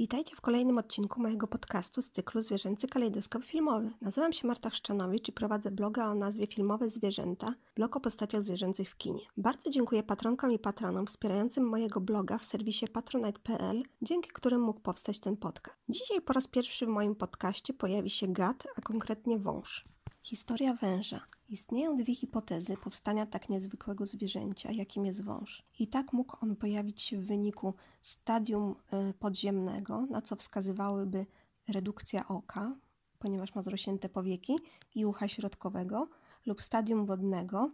Witajcie w kolejnym odcinku mojego podcastu z cyklu Zwierzęcy Kalejdoskop Filmowy. Nazywam się Marta Chrzczanowicz i prowadzę bloga o nazwie Filmowe Zwierzęta, blog o postaciach zwierzęcych w kinie. Bardzo dziękuję patronkom i patronom wspierającym mojego bloga w serwisie patronite.pl, dzięki którym mógł powstać ten podcast. Dzisiaj po raz pierwszy w moim podcaście pojawi się gad, a konkretnie wąż. Historia węża. Istnieją dwie hipotezy powstania tak niezwykłego zwierzęcia, jakim jest wąż. I tak mógł on pojawić się w wyniku stadium e, podziemnego, na co wskazywałyby redukcja oka, ponieważ ma zrośnięte powieki i ucha środkowego, lub stadium wodnego,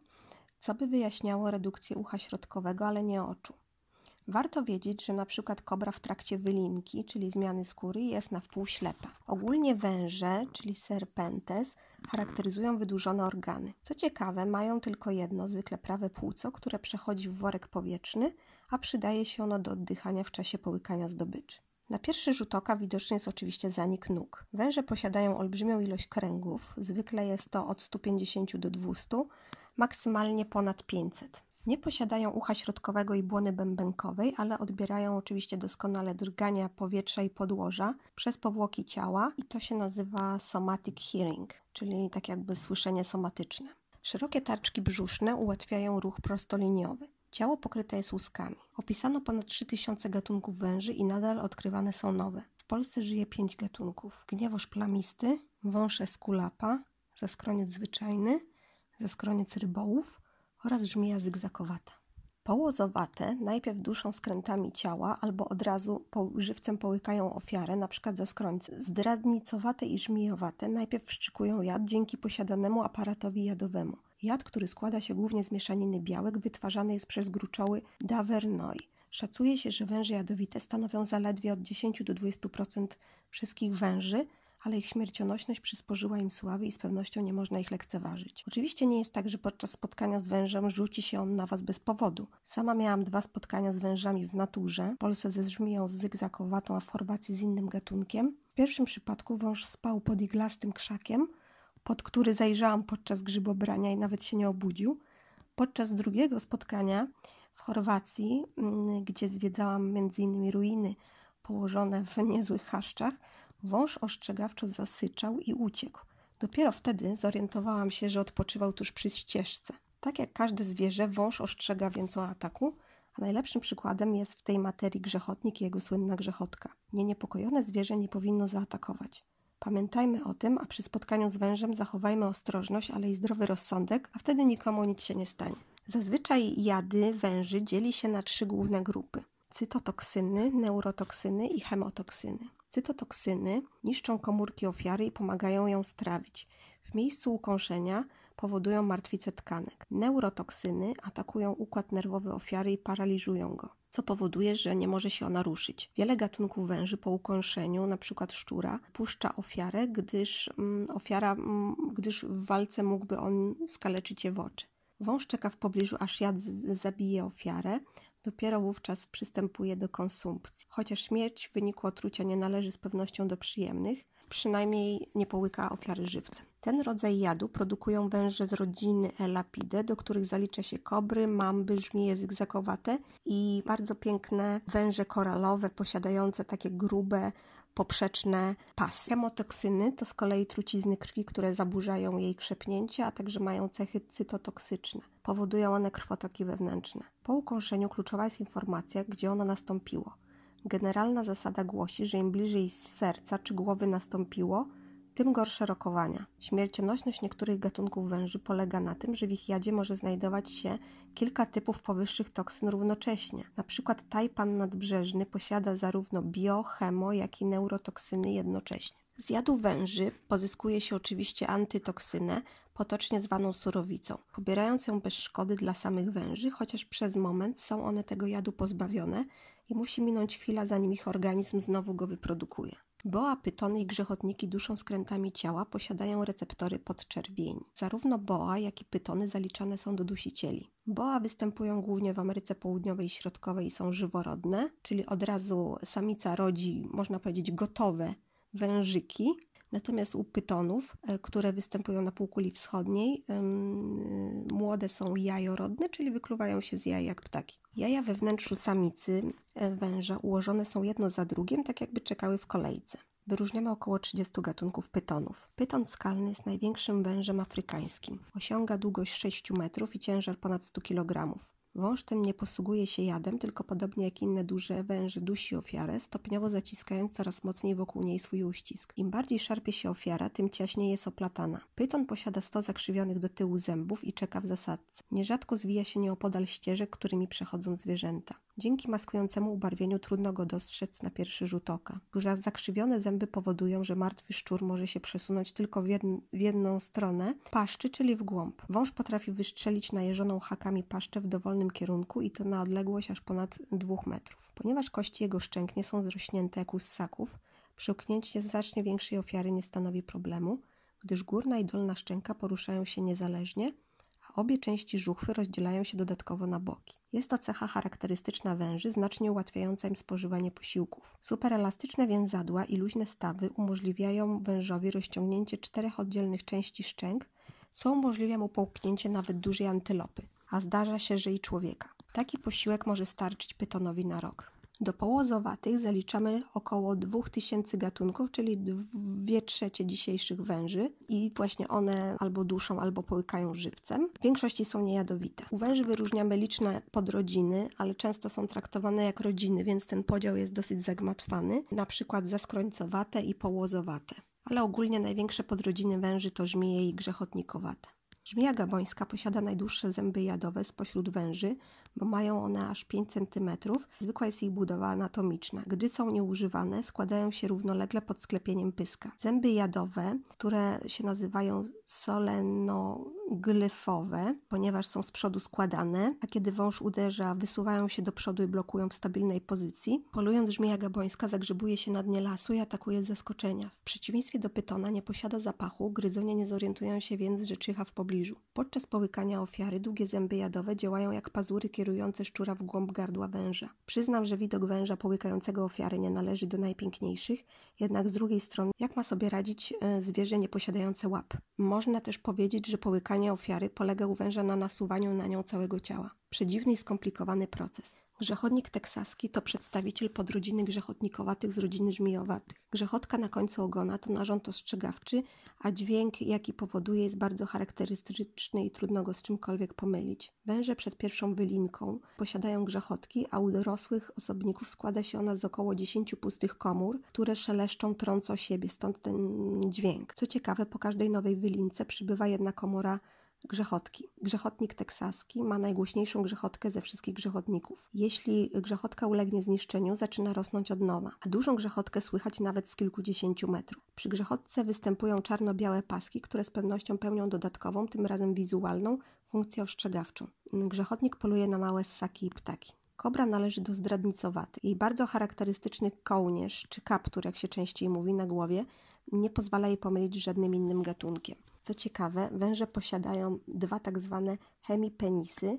co by wyjaśniało redukcję ucha środkowego, ale nie oczu. Warto wiedzieć, że przykład kobra w trakcie wylinki, czyli zmiany skóry, jest na wpół ślepa. Ogólnie węże, czyli serpentes, charakteryzują wydłużone organy. Co ciekawe, mają tylko jedno, zwykle prawe płuco, które przechodzi w worek powietrzny, a przydaje się ono do oddychania w czasie połykania zdobyczy. Na pierwszy rzut oka widoczny jest oczywiście zanik nóg. Węże posiadają olbrzymią ilość kręgów, zwykle jest to od 150 do 200, maksymalnie ponad 500. Nie posiadają ucha środkowego i błony bębenkowej, ale odbierają oczywiście doskonale drgania powietrza i podłoża przez powłoki ciała i to się nazywa somatic hearing, czyli tak jakby słyszenie somatyczne. Szerokie tarczki brzuszne ułatwiają ruch prostoliniowy. Ciało pokryte jest łuskami. Opisano ponad 3000 gatunków węży i nadal odkrywane są nowe. W Polsce żyje 5 gatunków. Gniewoż plamisty, wąż eskulapa, zaskroniec zwyczajny, zaskroniec rybołów, oraz żmija zygzakowata. Połozowate najpierw duszą skrętami ciała albo od razu żywcem połykają ofiarę, np. za skrońce. Zdradnicowate i żmijowate najpierw wszczykują jad dzięki posiadanemu aparatowi jadowemu. Jad, który składa się głównie z mieszaniny białek, wytwarzany jest przez gruczoły Davernoi. Szacuje się, że węże jadowite stanowią zaledwie od 10 do 20% wszystkich węży, ale ich śmiercionośność przysporzyła im sławy i z pewnością nie można ich lekceważyć. Oczywiście nie jest tak, że podczas spotkania z wężem rzuci się on na was bez powodu. Sama miałam dwa spotkania z wężami w naturze, w Polsce ze żmiją zygzakowatą, a w Chorwacji z innym gatunkiem. W pierwszym przypadku wąż spał pod iglastym krzakiem, pod który zajrzałam podczas grzybobrania i nawet się nie obudził. Podczas drugiego spotkania w Chorwacji, mm, gdzie zwiedzałam m.in. ruiny położone w niezłych chaszczach, Wąż ostrzegawczo zasyczał i uciekł. Dopiero wtedy zorientowałam się, że odpoczywał tuż przy ścieżce. Tak jak każde zwierzę, wąż ostrzega więc o ataku, a najlepszym przykładem jest w tej materii grzechotnik i jego słynna grzechotka. Nieniepokojone zwierzę nie powinno zaatakować. Pamiętajmy o tym, a przy spotkaniu z wężem zachowajmy ostrożność, ale i zdrowy rozsądek, a wtedy nikomu nic się nie stanie. Zazwyczaj jady węży dzieli się na trzy główne grupy: cytotoksyny, neurotoksyny i hemotoksyny. Cytotoksyny niszczą komórki ofiary i pomagają ją strawić. W miejscu ukąszenia powodują martwicę tkanek. Neurotoksyny atakują układ nerwowy ofiary i paraliżują go, co powoduje, że nie może się ona ruszyć. Wiele gatunków węży po ukąszeniu, np. szczura, puszcza ofiarę, gdyż, mm, ofiara, mm, gdyż w walce mógłby on skaleczyć je w oczy. Wąż czeka w pobliżu, aż jad zabije ofiarę, Dopiero wówczas przystępuje do konsumpcji. Chociaż śmierć w wyniku otrucia nie należy z pewnością do przyjemnych, przynajmniej nie połyka ofiary żywcem. Ten rodzaj jadu produkują węże z rodziny Elapidae, do których zalicza się kobry, mamby, żmije zygzakowate i bardzo piękne węże koralowe posiadające takie grube, poprzeczne pasy. Hemotoksyny to z kolei trucizny krwi, które zaburzają jej krzepnięcie, a także mają cechy cytotoksyczne. Powodują one krwotoki wewnętrzne. Po ukąszeniu kluczowa jest informacja, gdzie ono nastąpiło. Generalna zasada głosi, że im bliżej serca czy głowy nastąpiło, tym gorsze rokowania. Śmiercionośność niektórych gatunków węży polega na tym, że w ich jadzie może znajdować się kilka typów powyższych toksyn równocześnie. Na przykład tajpan nadbrzeżny posiada zarówno bio, chemo, jak i neurotoksyny jednocześnie. Z jadu węży pozyskuje się oczywiście antytoksynę, potocznie zwaną surowicą, pobierając ją bez szkody dla samych węży, chociaż przez moment są one tego jadu pozbawione i musi minąć chwila, zanim ich organizm znowu go wyprodukuje. Boa, pytony i grzechotniki duszą skrętami ciała posiadają receptory podczerwieni. Zarówno boa, jak i pytony zaliczane są do dusicieli. Boa występują głównie w Ameryce Południowej i Środkowej i są żyworodne, czyli od razu samica rodzi, można powiedzieć, gotowe wężyki. Natomiast u pytonów, e, które występują na półkuli wschodniej, młode są jajorodne, czyli wykluwają się z jaj jak ptaki. Jaja we wnętrzu samicy e, węża ułożone są jedno za drugim, tak jakby czekały w kolejce. Wyróżniamy około 30 gatunków pytonów. Pyton skalny jest największym wężem afrykańskim. Osiąga długość 6 metrów i ciężar ponad 100 kg. Wąż ten nie posługuje się jadem, tylko podobnie jak inne duże węże dusi ofiarę, stopniowo zaciskając coraz mocniej wokół niej swój uścisk. Im bardziej szarpie się ofiara, tym ciaśniej jest oplatana. Pyton posiada 100 zakrzywionych do tyłu zębów i czeka w zasadce. Nierzadko zwija się nieopodal ścieżek, którymi przechodzą zwierzęta. Dzięki maskującemu ubarwieniu trudno go dostrzec na pierwszy rzut oka. Zakrzywione zęby powodują, że martwy szczur może się przesunąć tylko w, jedn w jedną stronę paszczy, czyli w głąb. Wąż potrafi wystrzelić najeżoną hakami paszczę w dowolnym kierunku i to na odległość aż ponad dwóch metrów. Ponieważ kości jego szczęk nie są zrośnięte jak u ssaków, przełknięcie znacznie większej ofiary nie stanowi problemu, gdyż górna i dolna szczęka poruszają się niezależnie, Obie części żuchwy rozdzielają się dodatkowo na boki. Jest to cecha charakterystyczna węży, znacznie ułatwiająca im spożywanie posiłków. Superelastyczne więzadła i luźne stawy umożliwiają wężowi rozciągnięcie czterech oddzielnych części szczęk, co umożliwia mu połknięcie nawet dużej antylopy, a zdarza się, że i człowieka. Taki posiłek może starczyć pytonowi na rok. Do połozowatych zaliczamy około 2000 gatunków, czyli 2 trzecie dzisiejszych węży i właśnie one albo duszą, albo połykają żywcem. W większości są niejadowite. U węży wyróżniamy liczne podrodziny, ale często są traktowane jak rodziny, więc ten podział jest dosyć zagmatwany, na przykład zaskrońcowate i połozowate. Ale ogólnie największe podrodziny węży to żmije i grzechotnikowate. Żmija gabońska posiada najdłuższe zęby jadowe spośród węży, bo mają one aż 5 cm. Zwykła jest ich budowa anatomiczna. Gdy są nieużywane, składają się równolegle pod sklepieniem pyska. Zęby jadowe, które się nazywają solenoglyfowe, ponieważ są z przodu składane, a kiedy wąż uderza, wysuwają się do przodu i blokują w stabilnej pozycji. Polując żmija gabońska zagrzebuje się na dnie lasu i atakuje z zaskoczenia. W przeciwieństwie do pytona nie posiada zapachu, gryzonie nie zorientują się więc, że czyha w pobliżu. Podczas połykania ofiary długie zęby jadowe działają jak pazury kierujące kierujące szczura w głąb gardła węża. Przyznam, że widok węża połykającego ofiary nie należy do najpiękniejszych, jednak z drugiej strony, jak ma sobie radzić e, zwierzę nieposiadające łap? Można też powiedzieć, że połykanie ofiary polega u węża na nasuwaniu na nią całego ciała. Przedziwny i skomplikowany proces. Grzechodnik teksaski to przedstawiciel podrodziny grzechotnikowatych z rodziny żmijowatych. Grzechotka na końcu ogona to narząd ostrzegawczy, a dźwięk, jaki powoduje, jest bardzo charakterystyczny i trudno go z czymkolwiek pomylić. Węże przed pierwszą wylinką posiadają grzechotki, a u dorosłych osobników składa się ona z około 10 pustych komór, które szeleszczą, trącą siebie, stąd ten dźwięk. Co ciekawe, po każdej nowej wylince przybywa jedna komora Grzechotki. Grzechotnik teksaski ma najgłośniejszą grzechotkę ze wszystkich grzechotników. Jeśli grzechotka ulegnie zniszczeniu, zaczyna rosnąć od nowa, a dużą grzechotkę słychać nawet z kilkudziesięciu metrów. Przy grzechotce występują czarno-białe paski, które z pewnością pełnią dodatkową, tym razem wizualną, funkcję ostrzegawczą. Grzechotnik poluje na małe ssaki i ptaki. Kobra należy do zdradnicowatych. Jej bardzo charakterystyczny kołnierz, czy kaptur, jak się częściej mówi, na głowie, nie pozwala jej pomylić z żadnym innym gatunkiem. Co ciekawe, węże posiadają dwa tak zwane hemipenisy,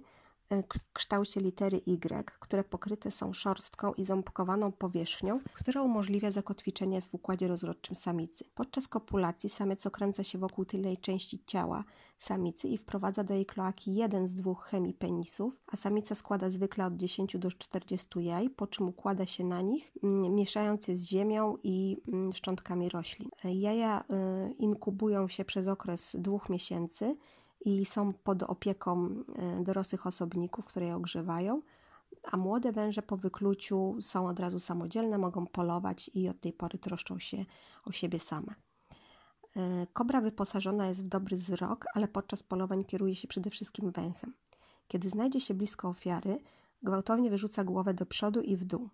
w kształcie litery Y, które pokryte są szorstką i ząbkowaną powierzchnią, która umożliwia zakotwiczenie w układzie rozrodczym samicy. Podczas kopulacji samiec okręca się wokół tylnej części ciała samicy i wprowadza do jej kloaki jeden z dwóch hemipenisów, a samica składa zwykle od 10 do 40 jaj, po czym układa się na nich, mm, mieszając je z ziemią i mm, szczątkami roślin. Jaja e, inkubują się przez okres dwóch miesięcy, i są pod opieką e, dorosłych osobników, które je ogrzewają, a młode węże po wykluciu są od razu samodzielne, mogą polować i od tej pory troszczą się o siebie same. E, kobra wyposażona jest w dobry wzrok, ale podczas polowań kieruje się przede wszystkim węchem. Kiedy znajdzie się blisko ofiary, gwałtownie wyrzuca głowę do przodu i w dół.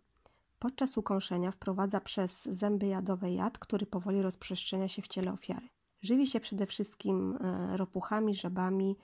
Podczas ukąszenia wprowadza przez zęby jadowe jad, który powoli rozprzestrzenia się w ciele ofiary. Żywi się przede wszystkim e, ropuchami, żabami,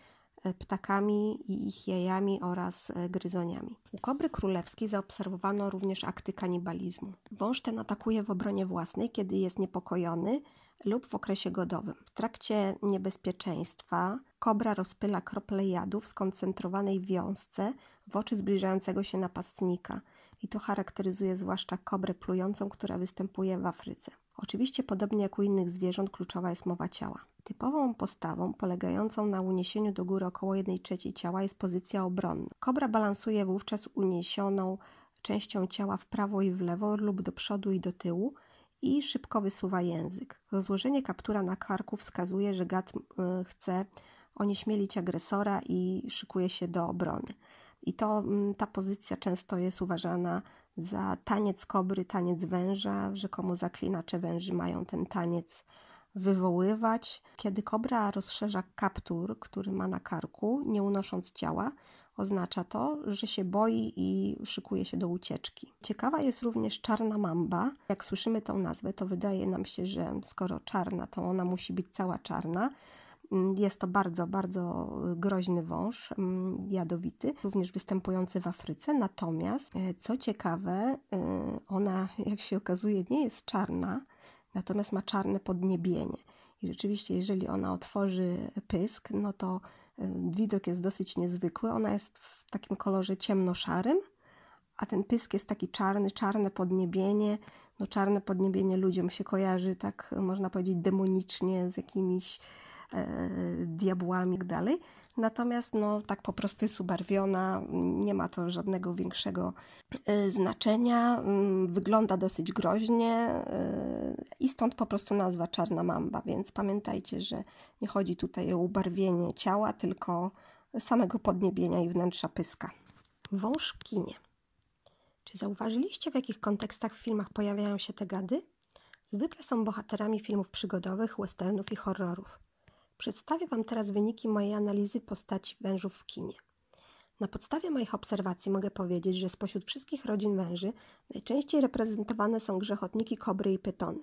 e, ptakami i ich jajami oraz e, gryzoniami. U kobry królewskiej zaobserwowano również akty kanibalizmu. Wąż ten atakuje w obronie własnej, kiedy jest niepokojony lub w okresie godowym. W trakcie niebezpieczeństwa kobra rozpyla krople jadu w skoncentrowanej wiązce w oczy zbliżającego się napastnika i to charakteryzuje zwłaszcza kobrę plującą, która występuje w Afryce. Oczywiście, podobnie jak u innych zwierząt, kluczowa jest mowa ciała. Typową postawą polegającą na uniesieniu do góry około 1 trzeciej ciała jest pozycja obronna. Kobra balansuje wówczas uniesioną częścią ciała w prawo i w lewo lub do przodu i do tyłu i szybko wysuwa język. Rozłożenie kaptura na karku wskazuje, że gad y, chce onieśmielić agresora i szykuje się do obrony. I to mm, ta pozycja często jest uważana za taniec kobry, taniec węża. Rzekomo zaklinacze węży mają ten taniec wywoływać. Kiedy kobra rozszerza kaptur, który ma na karku, nie unosząc ciała, oznacza to, że się boi i szykuje się do ucieczki. Ciekawa jest również czarna mamba. Jak słyszymy tą nazwę, to wydaje nam się, że skoro czarna, to ona musi być cała czarna. Mm, jest to bardzo, bardzo groźny wąż, mm, jadowity, również występujący w Afryce. Natomiast, e, co ciekawe, e, ona, jak się okazuje, nie jest czarna, natomiast ma czarne podniebienie. I rzeczywiście, jeżeli ona otworzy pysk, no to e, widok jest dosyć niezwykły. Ona jest w takim kolorze ciemnoszarym, a ten pysk jest taki czarny, czarne podniebienie. No, czarne podniebienie ludziom się kojarzy, tak można powiedzieć, demonicznie z jakimiś diabłami i tak dalej. Natomiast no, tak po prostu jest ubarwiona, nie ma to żadnego większego y, znaczenia, y, wygląda dosyć groźnie y, i stąd po prostu nazwa czarna mamba, więc pamiętajcie, że nie chodzi tutaj o ubarwienie ciała, tylko samego podniebienia i wnętrza pyska. Wąż kinie. Czy zauważyliście, w jakich kontekstach w filmach pojawiają się te gady? Zwykle są bohaterami filmów przygodowych, westernów i horrorów. Przedstawię Wam teraz wyniki mojej analizy postaci wężów w kinie. Na podstawie moich obserwacji mogę powiedzieć, że spośród wszystkich rodzin węży najczęściej reprezentowane są grzechotniki, kobry i pytony.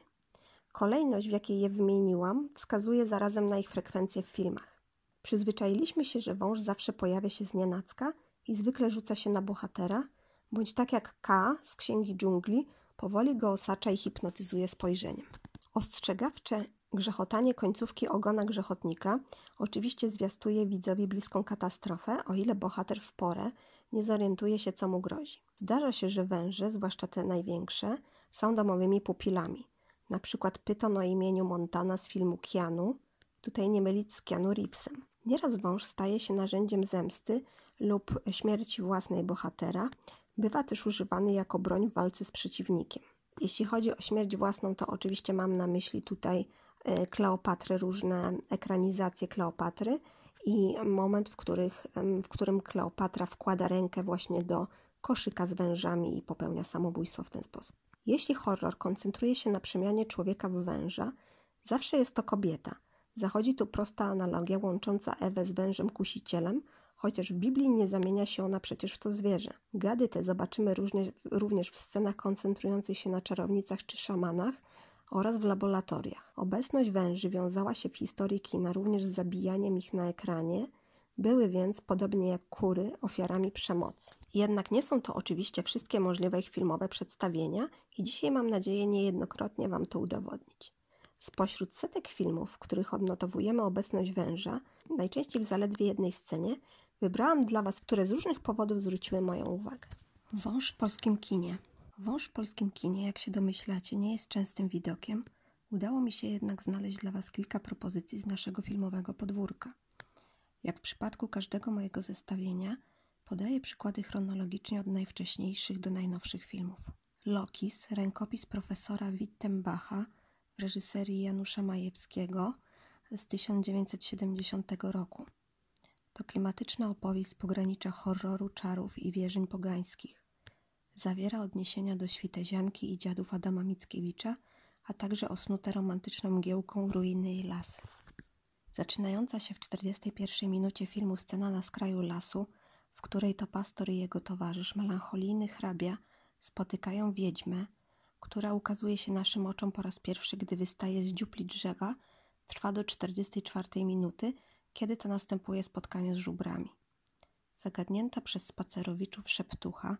Kolejność, w jakiej je wymieniłam, wskazuje zarazem na ich frekwencję w filmach. Przyzwyczailiśmy się, że wąż zawsze pojawia się z nienacka i zwykle rzuca się na bohatera, bądź tak jak K z Księgi Dżungli, powoli go osacza i hipnotyzuje spojrzeniem. Ostrzegawcze Grzechotanie końcówki ogona grzechotnika oczywiście zwiastuje widzowi bliską katastrofę, o ile bohater w porę nie zorientuje się, co mu grozi. Zdarza się, że węże, zwłaszcza te największe, są domowymi pupilami. Na przykład pyton o imieniu Montana z filmu Keanu, tutaj nie mylić z Keanu Reevesem. Nieraz wąż staje się narzędziem zemsty lub śmierci własnej bohatera. Bywa też używany jako broń w walce z przeciwnikiem. Jeśli chodzi o śmierć własną, to oczywiście mam na myśli tutaj Kleopatry, różne ekranizacje Kleopatry i moment, w, których, w którym Kleopatra wkłada rękę właśnie do koszyka z wężami i popełnia samobójstwo w ten sposób. Jeśli horror koncentruje się na przemianie człowieka w węża, zawsze jest to kobieta. Zachodzi tu prosta analogia łącząca Ewę z wężem kusicielem, chociaż w Biblii nie zamienia się ona przecież w to zwierzę. Gady te zobaczymy również w scenach koncentrujących się na czarownicach czy szamanach, oraz w laboratoriach. Obecność węży wiązała się w historii kina również z zabijaniem ich na ekranie, były więc, podobnie jak kury, ofiarami przemocy. Jednak nie są to oczywiście wszystkie możliwe ich filmowe przedstawienia i dzisiaj mam nadzieję niejednokrotnie Wam to udowodnić. Spośród setek filmów, w których odnotowujemy obecność węża, najczęściej w zaledwie jednej scenie, wybrałam dla Was, które z różnych powodów zwróciły moją uwagę. Wąż w polskim kinie. Wąż w polskim kinie, jak się domyślacie, nie jest częstym widokiem. Udało mi się jednak znaleźć dla Was kilka propozycji z naszego filmowego podwórka. Jak w przypadku każdego mojego zestawienia, podaję przykłady chronologicznie od najwcześniejszych do najnowszych filmów. Lokis, rękopis profesora Wittembacha w reżyserii Janusza Majewskiego z 1970 roku. To klimatyczna opowieść z pogranicza horroru, czarów i wierzeń pogańskich. Zawiera odniesienia do Świtezianki i dziadów Adama Mickiewicza, a także osnute romantyczną mgiełką ruiny i las. Zaczynająca się w 41 minucie filmu scena na skraju lasu, w której to pastor i jego towarzysz, melancholijny hrabia, spotykają wiedźmę, która ukazuje się naszym oczom po raz pierwszy, gdy wystaje z dziupli drzewa, trwa do 44 minuty, kiedy to następuje spotkanie z żubrami. Zagadnięta przez spacerowiczów szeptucha,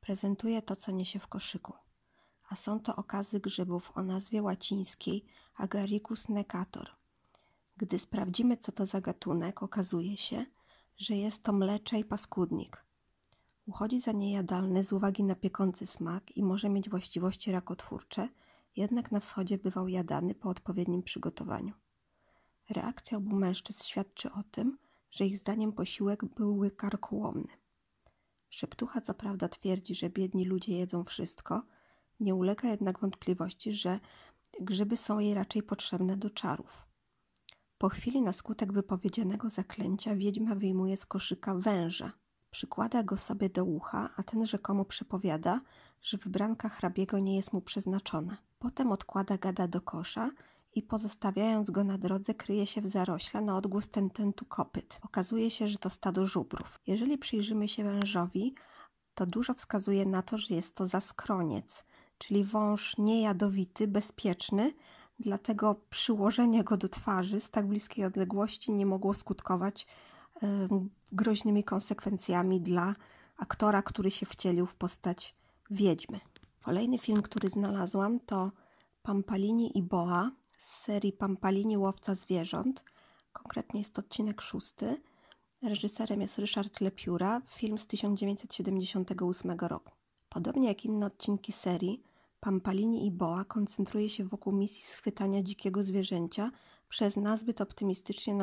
prezentuje to, co niesie w koszyku. A są to okazy grzybów o nazwie łacińskiej Agaricus necator. Gdy sprawdzimy, co to za gatunek, okazuje się, że jest to mleczej paskudnik. Uchodzi za niejadalny z uwagi na piekący smak i może mieć właściwości rakotwórcze, jednak na wschodzie bywał jadany po odpowiednim przygotowaniu. Reakcja obu mężczyzn świadczy o tym, że ich zdaniem posiłek byłby karkołomny. Szeptucha co prawda twierdzi, że biedni ludzie jedzą wszystko, nie ulega jednak wątpliwości, że grzyby są jej raczej potrzebne do czarów. Po chwili na skutek wypowiedzianego zaklęcia wiedźma wyjmuje z koszyka węża. Przykłada go sobie do ucha, a ten rzekomo przepowiada, że wybranka hrabiego nie jest mu przeznaczona. Potem odkłada gada do kosza i pozostawiając go na drodze kryje się w zarośla na odgłos tententu kopyt. Okazuje się, że to stado żubrów. Jeżeli przyjrzymy się wężowi, to dużo wskazuje na to, że jest to zaskroniec, czyli wąż niejadowity, bezpieczny, dlatego przyłożenie go do twarzy z tak bliskiej odległości nie mogło skutkować y, groźnymi konsekwencjami dla aktora, który się wcielił w postać wiedźmy. Kolejny film, który znalazłam to Pampalini i Boa z serii Pampalini Łowca Zwierząt. Konkretnie jest to odcinek szósty. Reżyserem jest Ryszard Lepiura, film z 1978 roku. Podobnie jak inne odcinki serii, Pampalini i Boa koncentruje się wokół misji schwytania dzikiego zwierzęcia przez nazbyt optymistycznie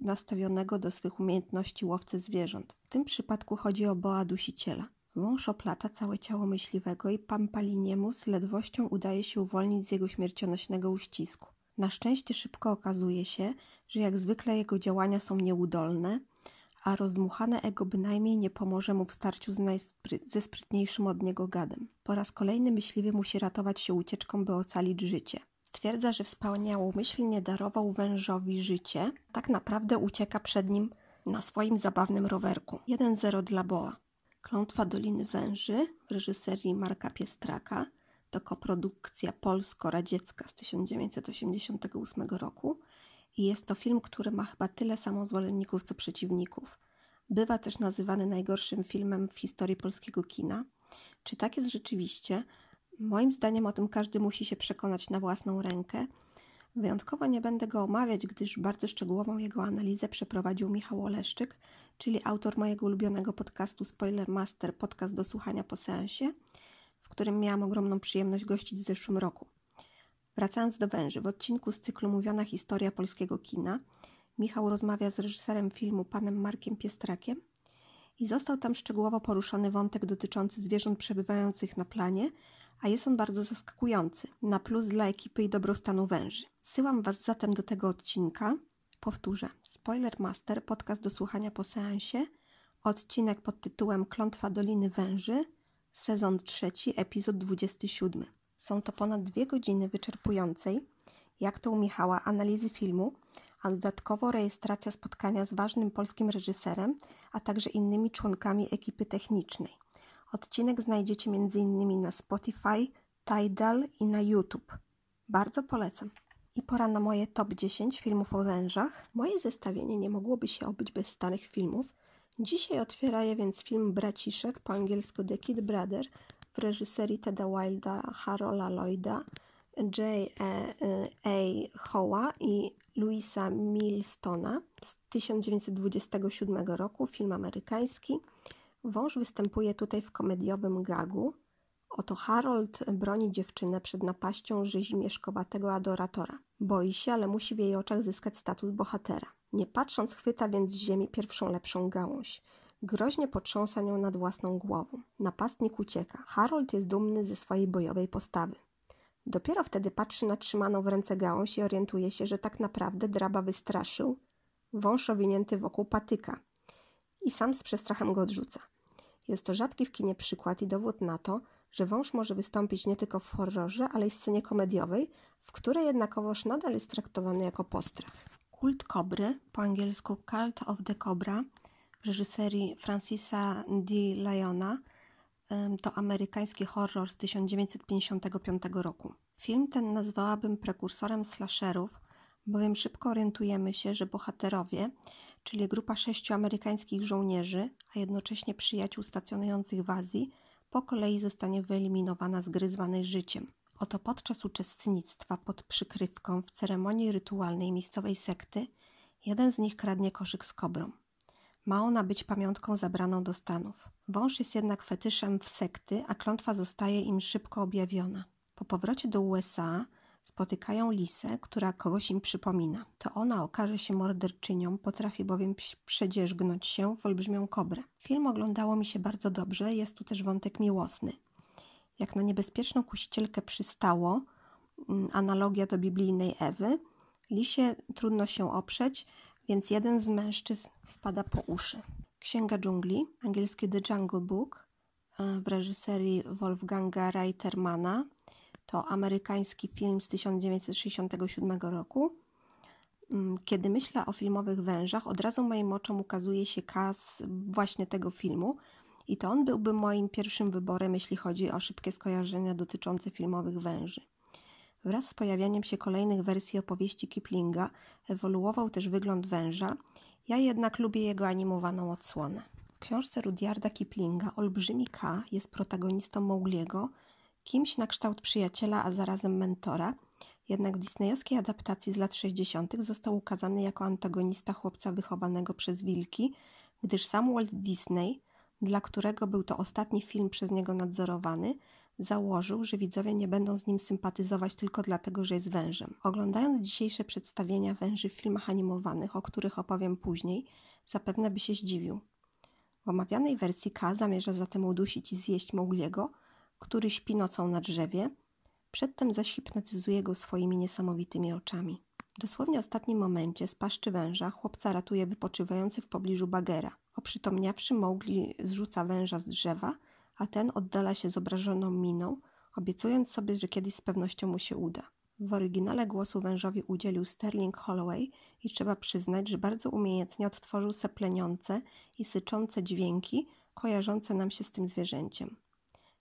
nastawionego do swych umiejętności łowcy zwierząt. W tym przypadku chodzi o Boa dusiciela. Wąż oplata całe ciało myśliwego i Pampaliniemu z ledwością udaje się uwolnić z jego śmiercionośnego uścisku. Na szczęście szybko okazuje się, że jak zwykle jego działania są nieudolne, a rozdmuchane ego bynajmniej nie pomoże mu w starciu ze sprytniejszym od niego gadem. Po raz kolejny myśliwy musi ratować się ucieczką, by ocalić życie. Stwierdza, że wspaniałomyślnie darował wężowi życie, tak naprawdę ucieka przed nim na swoim zabawnym rowerku. 1-0 dla Boa. Klątwa Doliny Węży w reżyserii Marka Piestraka to koprodukcja polsko-radziecka z 1988 roku i jest to film, który ma chyba tyle samo zwolenników co przeciwników. Bywa też nazywany najgorszym filmem w historii polskiego kina. Czy tak jest rzeczywiście? Moim zdaniem o tym każdy musi się przekonać na własną rękę. Wyjątkowo nie będę go omawiać, gdyż bardzo szczegółową jego analizę przeprowadził Michał Oleszczyk, czyli autor mojego ulubionego podcastu Spoiler Master, podcast do słuchania po seansie, w którym miałam ogromną przyjemność gościć w zeszłym roku. Wracając do węży, w odcinku z cyklu Mówiona historia polskiego kina, Michał rozmawia z reżyserem filmu panem Markiem Piestrakiem i został tam szczegółowo poruszony wątek dotyczący zwierząt przebywających na planie, a jest on bardzo zaskakujący, na plus dla ekipy i dobrostanu węży. Zsyłam Was zatem do tego odcinka. Powtórzę. Spoiler Master, podcast do słuchania po seansie, odcinek pod tytułem Klątwa Doliny Węży, sezon trzeci, epizod 27. Są to ponad dwie godziny wyczerpującej, jak to u Michała, analizy filmu, a dodatkowo rejestracja spotkania z ważnym polskim reżyserem, a także innymi członkami ekipy technicznej. Odcinek znajdziecie m.in. na Spotify, Tidal i na YouTube. Bardzo polecam. I pora na moje top 10 filmów o wężach. Moje zestawienie nie mogłoby się obyć bez starych filmów. Dzisiaj otwiera je więc film Braciszek, po angielsku The Kid Brother, w reżyserii Teda Wilda, Harola Lloyda, J. A. Howa i Louisa Millstona z 1927 roku, film amerykański. Wąż występuje tutaj w komediowym gagu. Oto Harold broni dziewczynę przed napaścią rzezimieszkowatego adoratora. Boi się, ale musi w jej oczach zyskać status bohatera. Nie patrząc, chwyta więc z ziemi pierwszą lepszą gałąź. Groźnie potrząsa nią nad własną głową. Napastnik ucieka. Harold jest dumny ze swojej bojowej postawy. Dopiero wtedy patrzy na trzymaną w ręce gałąź i orientuje się, że tak naprawdę draba wystraszył wąż owinięty wokół patyka i sam z przestrachem go odrzuca. Jest to rzadki w kinie przykład i dowód na to, że wąż może wystąpić nie tylko w horrorze, ale i scenie komediowej, w której jednakowoż nadal jest traktowany jako postrach. Kult Kobry, po angielsku Cult of the Cobra, w reżyserii Francisa D. Lyona, to amerykański horror z 1955 roku. Film ten nazwałabym prekursorem slasherów, bowiem szybko orientujemy się, że bohaterowie, czyli grupa sześciu amerykańskich żołnierzy, a jednocześnie przyjaciół stacjonujących w Azji, po kolei zostanie wyeliminowana z gry zwanej życiem. Oto podczas uczestnictwa pod przykrywką w ceremonii rytualnej miejscowej sekty jeden z nich kradnie koszyk z kobrą. Ma ona być pamiątką zabraną do Stanów. Wąż jest jednak fetyszem w sekty, a klątwa zostaje im szybko objawiona. Po powrocie do USA spotykają Lisę, która kogoś im przypomina. To ona okaże się morderczynią, potrafi bowiem przedzierzgnąć się w olbrzymią kobrę. Film oglądało mi się bardzo dobrze, jest tu też wątek miłosny. Jak na niebezpieczną kusicielkę przystało, mm, analogia do biblijnej Ewy, Lisie trudno się oprzeć, więc jeden z mężczyzn wpada po uszy. Księga dżungli, angielski The Jungle Book, e, w reżyserii Wolfganga Reitermana, to amerykański film z 1967 roku. Mm, kiedy myślę o filmowych wężach, od razu moim oczom ukazuje się kas właśnie tego filmu, i to on byłby moim pierwszym wyborem, jeśli chodzi o szybkie skojarzenia dotyczące filmowych węży. Wraz z pojawianiem się kolejnych wersji opowieści Kiplinga ewoluował też wygląd węża, ja jednak lubię jego animowaną odsłonę. W książce Rudyarda Kiplinga Olbrzymi K jest protagonistą Mowgliego, kimś na kształt przyjaciela, a zarazem mentora, jednak w disneyowskiej adaptacji z lat 60. został ukazany jako antagonista chłopca wychowanego przez wilki, gdyż sam Walt Disney, dla którego był to ostatni film przez niego nadzorowany, założył, że widzowie nie będą z nim sympatyzować tylko dlatego, że jest wężem. Oglądając dzisiejsze przedstawienia węży w filmach animowanych, o których opowiem później, zapewne by się zdziwił. W omawianej wersji K zamierza zatem udusić i zjeść Mowgliego, który śpi nocą na drzewie, przedtem zaś hipnotyzuje go swoimi niesamowitymi oczami. Dosłownie w ostatnim momencie z paszczy węża chłopca ratuje wypoczywający w pobliżu bagera. Oprzytomniawszy Mowgli zrzuca węża z drzewa, a ten oddala się z obrażoną miną, obiecując sobie, że kiedyś z pewnością mu się uda. W oryginale głosu wężowi udzielił Sterling Holloway i trzeba przyznać, że bardzo umiejętnie odtworzył sepleniące i syczące dźwięki kojarzące nam się z tym zwierzęciem.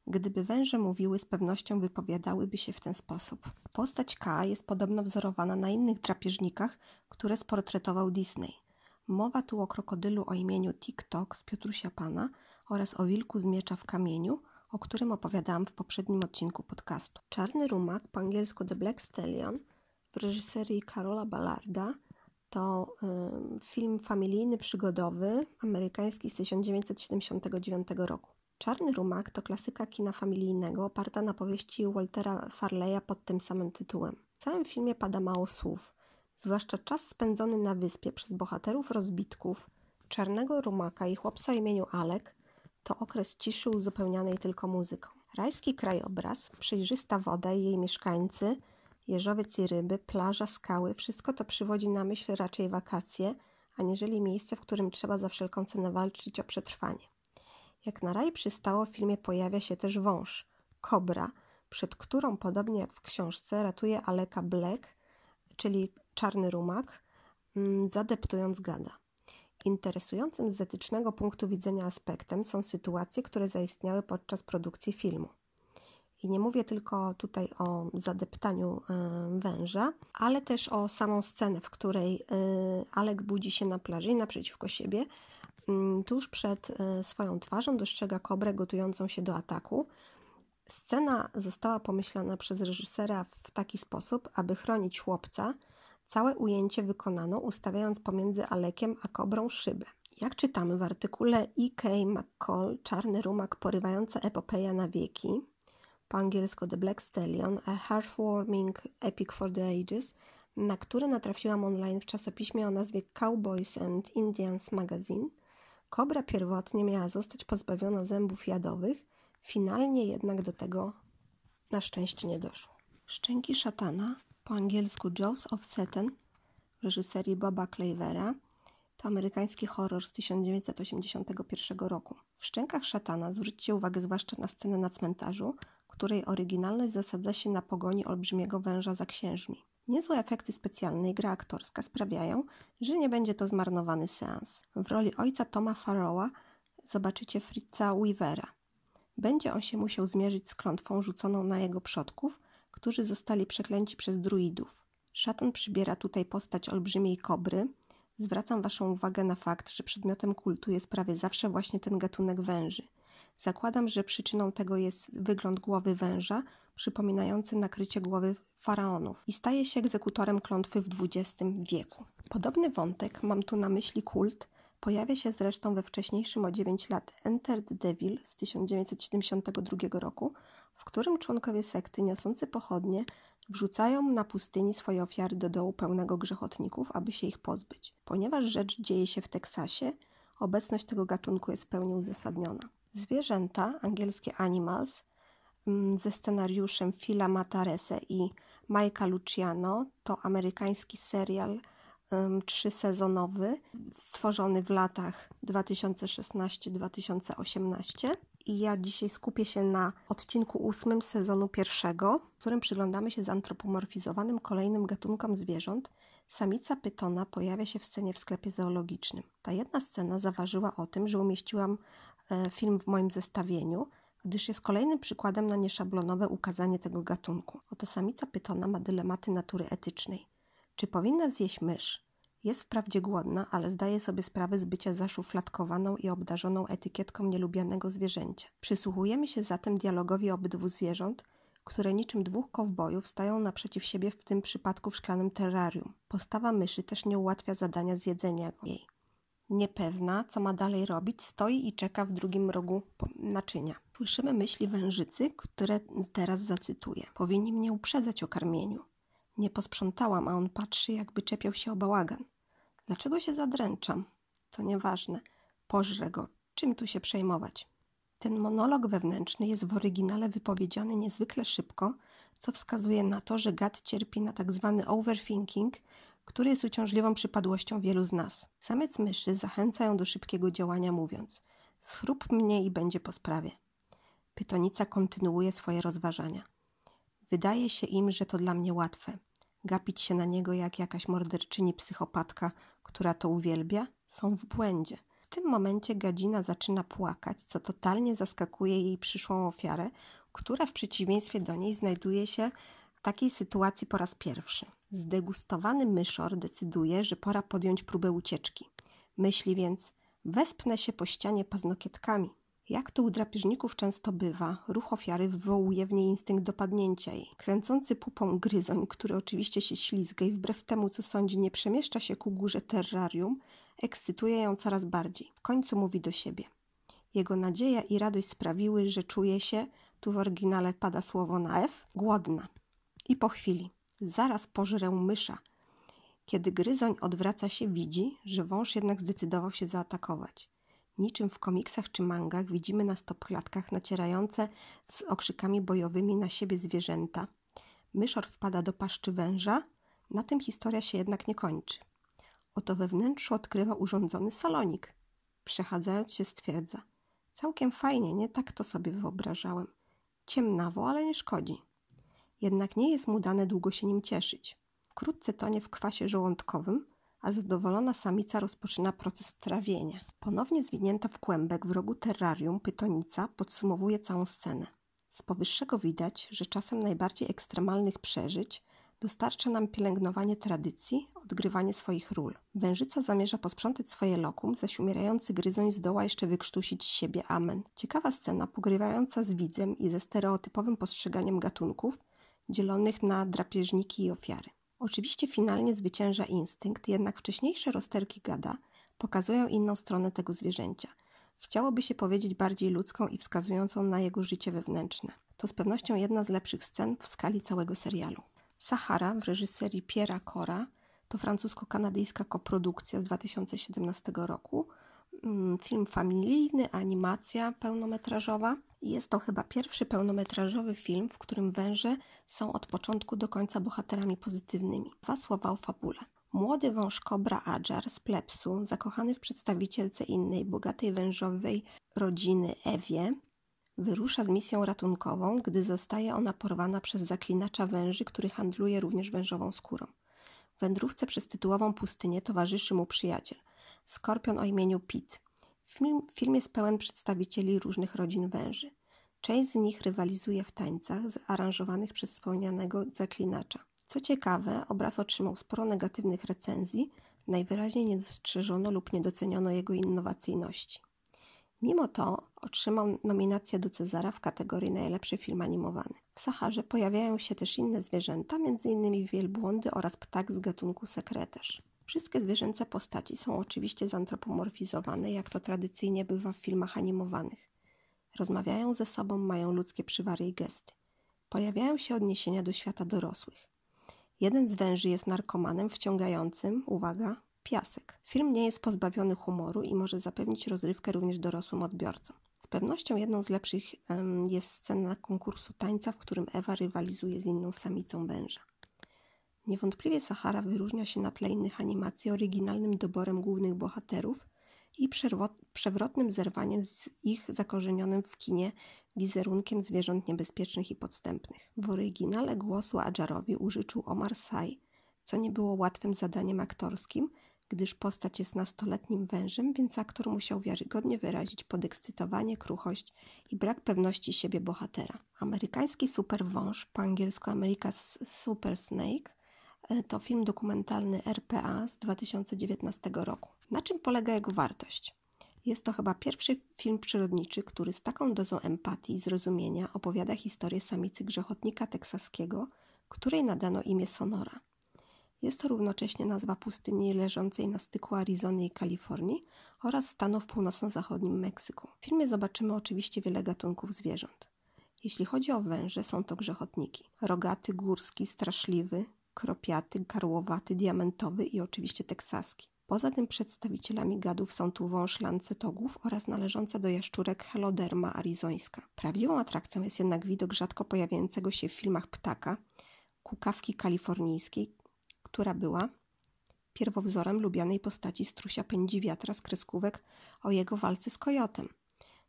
Gdyby węże mówiły, z pewnością wypowiadałyby się w ten sposób. Postać K jest podobno wzorowana na innych drapieżnikach, które sportretował Disney. Mowa tu o krokodylu o imieniu TikTok z Piotrusia Pana oraz o wilku z miecza w kamieniu, o którym opowiadałam w poprzednim odcinku podcastu. Czarny Rumak, po angielsku The Black Stallion, w reżyserii Karola Ballarda, to y, film familijny, przygodowy, amerykański z 1979 roku. Czarny Rumak to klasyka kina familijnego oparta na powieści Waltera Farleya pod tym samym tytułem. W całym filmie pada mało słów, zwłaszcza czas spędzony na wyspie przez bohaterów rozbitków, Czarnego Rumaka i chłopca imieniu Alek to okres ciszy uzupełnianej tylko muzyką. Rajski krajobraz, przejrzysta woda i jej mieszkańcy, jeżowiec i ryby, plaża, skały, wszystko to przywodzi na myśl raczej wakacje, aniżeli miejsce, w którym trzeba za wszelką cenę walczyć o przetrwanie. Jak na raj przystało, w filmie pojawia się też wąż, kobra, przed którą, podobnie jak w książce, ratuje Aleka Black, czyli czarny rumak, mm, zadeptując gada. Interesującym z etycznego punktu widzenia aspektem są sytuacje, które zaistniały podczas produkcji filmu. I nie mówię tylko tutaj o zadeptaniu y, węża, ale też o samą scenę, w której y, Alek budzi się na plaży i naprzeciwko siebie tuż przed e, swoją twarzą dostrzega kobrę gotującą się do ataku. Scena została pomyślana przez reżysera w taki sposób, aby chronić chłopca. Całe ujęcie wykonano ustawiając pomiędzy Alekiem a kobrą szybę. Jak czytamy w artykule E.K. McCall, Czarny Rumak porywająca epopeja na wieki, po angielsku The Black Stallion, A Heartwarming Epic for the Ages, na który natrafiłam online w czasopiśmie o nazwie Cowboys and Indians Magazine – Kobra pierwotnie miała zostać pozbawiona zębów jadowych, finalnie jednak do tego na szczęście nie doszło. Szczęki szatana, po angielsku Jaws of Satan, w reżyserii Boba Clavera, to amerykański horror z 1981 roku. W Szczękach szatana zwróćcie uwagę zwłaszcza na scenę na cmentarzu, której oryginalność zasadza się na pogoni olbrzymiego węża za księżmi. Niezłe efekty specjalne i gra aktorska sprawiają, że nie będzie to zmarnowany seans. W roli ojca Toma Farrowa zobaczycie Fritza Weavera. Będzie on się musiał zmierzyć z klątwą rzuconą na jego przodków, którzy zostali przeklęci przez druidów. Szatan przybiera tutaj postać olbrzymiej kobry. Zwracam Waszą uwagę na fakt, że przedmiotem kultu jest prawie zawsze właśnie ten gatunek węży. Zakładam, że przyczyną tego jest wygląd głowy węża, przypominający nakrycie głowy faraonów i staje się egzekutorem klątwy w XX wieku. Podobny wątek, mam tu na myśli kult, pojawia się zresztą we wcześniejszym o 9 lat Enter the Devil z 1972 roku w którym członkowie sekty niosący pochodnie wrzucają na pustyni swoje ofiary do dołu pełnego grzechotników, aby się ich pozbyć. Ponieważ rzecz dzieje się w Teksasie, obecność tego gatunku jest w pełni uzasadniona. Zwierzęta, angielskie animals, ze scenariuszem Phila Matarese i Majka Luciano to amerykański serial trzysezonowy, stworzony w latach 2016-2018. I ja dzisiaj skupię się na odcinku ósmym sezonu pierwszego, w którym przyglądamy się zantropomorfizowanym kolejnym gatunkom zwierząt. Samica pytona pojawia się w scenie w sklepie zoologicznym. Ta jedna scena zaważyła o tym, że umieściłam e, film w moim zestawieniu, gdyż jest kolejnym przykładem na nieszablonowe ukazanie tego gatunku. Oto samica pytona ma dylematy natury etycznej. Czy powinna zjeść mysz? Jest wprawdzie głodna, ale zdaje sobie sprawę z bycia zaszufladkowaną i obdarzoną etykietką nielubianego zwierzęcia. Przysłuchujemy się zatem dialogowi obydwu zwierząt, które niczym dwóch kowbojów stają naprzeciw siebie w tym przypadku w szklanym terrarium. Postawa myszy też nie ułatwia zadania zjedzenia jej. Niepewna, co ma dalej robić, stoi i czeka w drugim rogu naczynia. Słyszymy myśli wężycy, które teraz zacytuję. Powinni mnie uprzedzać o karmieniu. Nie posprzątałam, a on patrzy, jakby czepiał się o bałagan. Dlaczego się zadręczam? To nieważne. Pożrę go. Czym tu się przejmować? Ten monolog wewnętrzny jest w oryginale wypowiedziany niezwykle szybko, co wskazuje na to, że gad cierpi na tak zwany overthinking, który jest uciążliwą przypadłością wielu z nas. Samiec myszy zachęca ją do szybkiego działania, mówiąc: Schrób mnie i będzie po sprawie. Pytonica kontynuuje swoje rozważania. Wydaje się im, że to dla mnie łatwe. Gapić się na niego jak jakaś morderczyni psychopatka, która to uwielbia, są w błędzie. W tym momencie gadzina zaczyna płakać, co totalnie zaskakuje jej przyszłą ofiarę, która w przeciwieństwie do niej znajduje się w takiej sytuacji po raz pierwszy. Zdegustowany myszor decyduje, że pora podjąć próbę ucieczki. Myśli więc, wespnę się po ścianie paznokietkami. Jak to u drapieżników często bywa, ruch ofiary wywołuje w niej instynkt dopadnięcia jej. Kręcący pupą gryzoń, który oczywiście się ślizga i wbrew temu, co sądzi, nie przemieszcza się ku górze terrarium, ekscytuje ją coraz bardziej. W końcu mówi do siebie. Jego nadzieja i radość sprawiły, że czuje się, tu w oryginale pada słowo na F, głodna. I po chwili, zaraz pożrę mysza. Kiedy gryzoń odwraca się, widzi, że wąż jednak zdecydował się zaatakować. Niczym w komiksach czy mangach widzimy na stopklatkach nacierające z okrzykami bojowymi na siebie zwierzęta. Myszor wpada do paszczy węża, na tym historia się jednak nie kończy. Oto we wnętrzu odkrywa urządzony salonik. Przechadzając się stwierdza. Całkiem fajnie, nie tak to sobie wyobrażałem. Ciemnawo, ale nie szkodzi. Jednak nie jest mu dane długo się nim cieszyć. Wkrótce tonie w kwasie żołądkowym, a zadowolona samica rozpoczyna proces trawienia. Ponownie zwinięta w kłębek w rogu terrarium, pytonica podsumowuje całą scenę. Z powyższego widać, że czasem najbardziej ekstremalnych przeżyć dostarcza nam pielęgnowanie tradycji, odgrywanie swoich ról. Wężyca zamierza posprzątać swoje lokum, zaś umierający gryzoń zdoła jeszcze wykrztusić z siebie amen. Ciekawa scena, pogrywająca z widzem i ze stereotypowym postrzeganiem gatunków, dzielonych na drapieżniki i ofiary. Oczywiście finalnie zwycięża instynkt, jednak wcześniejsze rozterki gada pokazują inną stronę tego zwierzęcia. Chciałoby się powiedzieć bardziej ludzką i wskazującą na jego życie wewnętrzne. To z pewnością jedna z lepszych scen w skali całego serialu. Sahara w reżyserii Piera Cora to francusko-kanadyjska koprodukcja z 2017 roku. Mm, film familijny, animacja pełnometrażowa. Jest to chyba pierwszy pełnometrażowy film, w którym węże są od początku do końca bohaterami pozytywnymi. Dwa słowa o fabule. Młody wąż kobra Adjar z Plepsu, zakochany w przedstawicielce innej bogatej wężowej rodziny Ewie, wyrusza z misją ratunkową, gdy zostaje ona porwana przez zaklinacza węży, który handluje również wężową skórą. Wędrówce przez tytułową pustynię towarzyszy mu przyjaciel, skorpion o imieniu Pit. Film, film jest pełen przedstawicieli różnych rodzin węży. Część z nich rywalizuje w tańcach zaaranżowanych przez wspomnianego zaklinacza. Co ciekawe, obraz otrzymał sporo negatywnych recenzji, najwyraźniej nie dostrzeżono lub nie doceniono jego innowacyjności. Mimo to otrzymał nominację do Cezara w kategorii najlepszy film animowany. W Saharze pojawiają się też inne zwierzęta, m.in. wielbłądy oraz ptak z gatunku sekretarz. Wszystkie zwierzęce postaci są oczywiście zantropomorfizowane, jak to tradycyjnie bywa w filmach animowanych. Rozmawiają ze sobą, mają ludzkie przywary i gesty. Pojawiają się odniesienia do świata dorosłych. Jeden z węży jest narkomanem wciągającym, uwaga, piasek. Film nie jest pozbawiony humoru i może zapewnić rozrywkę również dorosłym odbiorcom. Z pewnością jedną z lepszych jest scena konkursu tańca, w którym Ewa rywalizuje z inną samicą węża. Niewątpliwie Sahara wyróżnia się na tle innych animacji oryginalnym doborem głównych bohaterów i przewrotnym zerwaniem z ich zakorzenionym w kinie wizerunkiem zwierząt niebezpiecznych i podstępnych. W oryginale głosu Adjarowi użyczył Omar Sy, co nie było łatwym zadaniem aktorskim, gdyż postać jest nastoletnim wężem, więc aktor musiał wiarygodnie wyrazić podekscytowanie, kruchość i brak pewności siebie bohatera. Amerykański superwąż, po angielsku America's Super Snake, e, to film dokumentalny RPA z 2019 roku. Na czym polega jego wartość? Jest to chyba pierwszy film przyrodniczy, który z taką dozą empatii i zrozumienia opowiada historię samicy grzechotnika teksaskiego, której nadano imię Sonora. Jest to równocześnie nazwa pustyni leżącej na styku Arizony i Kalifornii oraz stanu w północno-zachodnim Meksyku. W filmie zobaczymy oczywiście wiele gatunków zwierząt. Jeśli chodzi o węże, są to grzechotniki. Rogaty, górski, straszliwy, kropiaty, karłowaty, diamentowy i oczywiście teksaski. Poza tym przedstawicielami gadów są tu wąż lancetogów oraz należąca do jaszczurek Heloderma arizońska. Prawdziwą atrakcją jest jednak widok rzadko pojawiającego się w filmach ptaka, kukawki kalifornijskiej, która była pierwowzorem lubianej postaci strusia pędzi wiatra z kreskówek o jego walce z kojotem.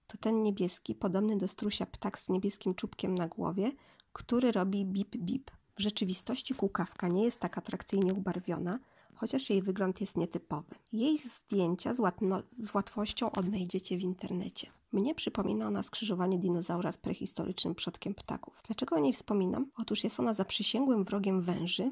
To ten niebieski, podobny do strusia ptak z niebieskim czubkiem na głowie, który robi bip bip. W rzeczywistości kukawka nie jest tak atrakcyjnie ubarwiona, chociaż jej wygląd jest nietypowy. Jej zdjęcia z, łatno, z łatwością odnajdziecie w internecie. Mnie przypomina ona skrzyżowanie dinozaura z prehistorycznym przodkiem ptaków. Dlaczego o niej wspominam? Otóż jest ona zaprzysięgłym wrogiem węży,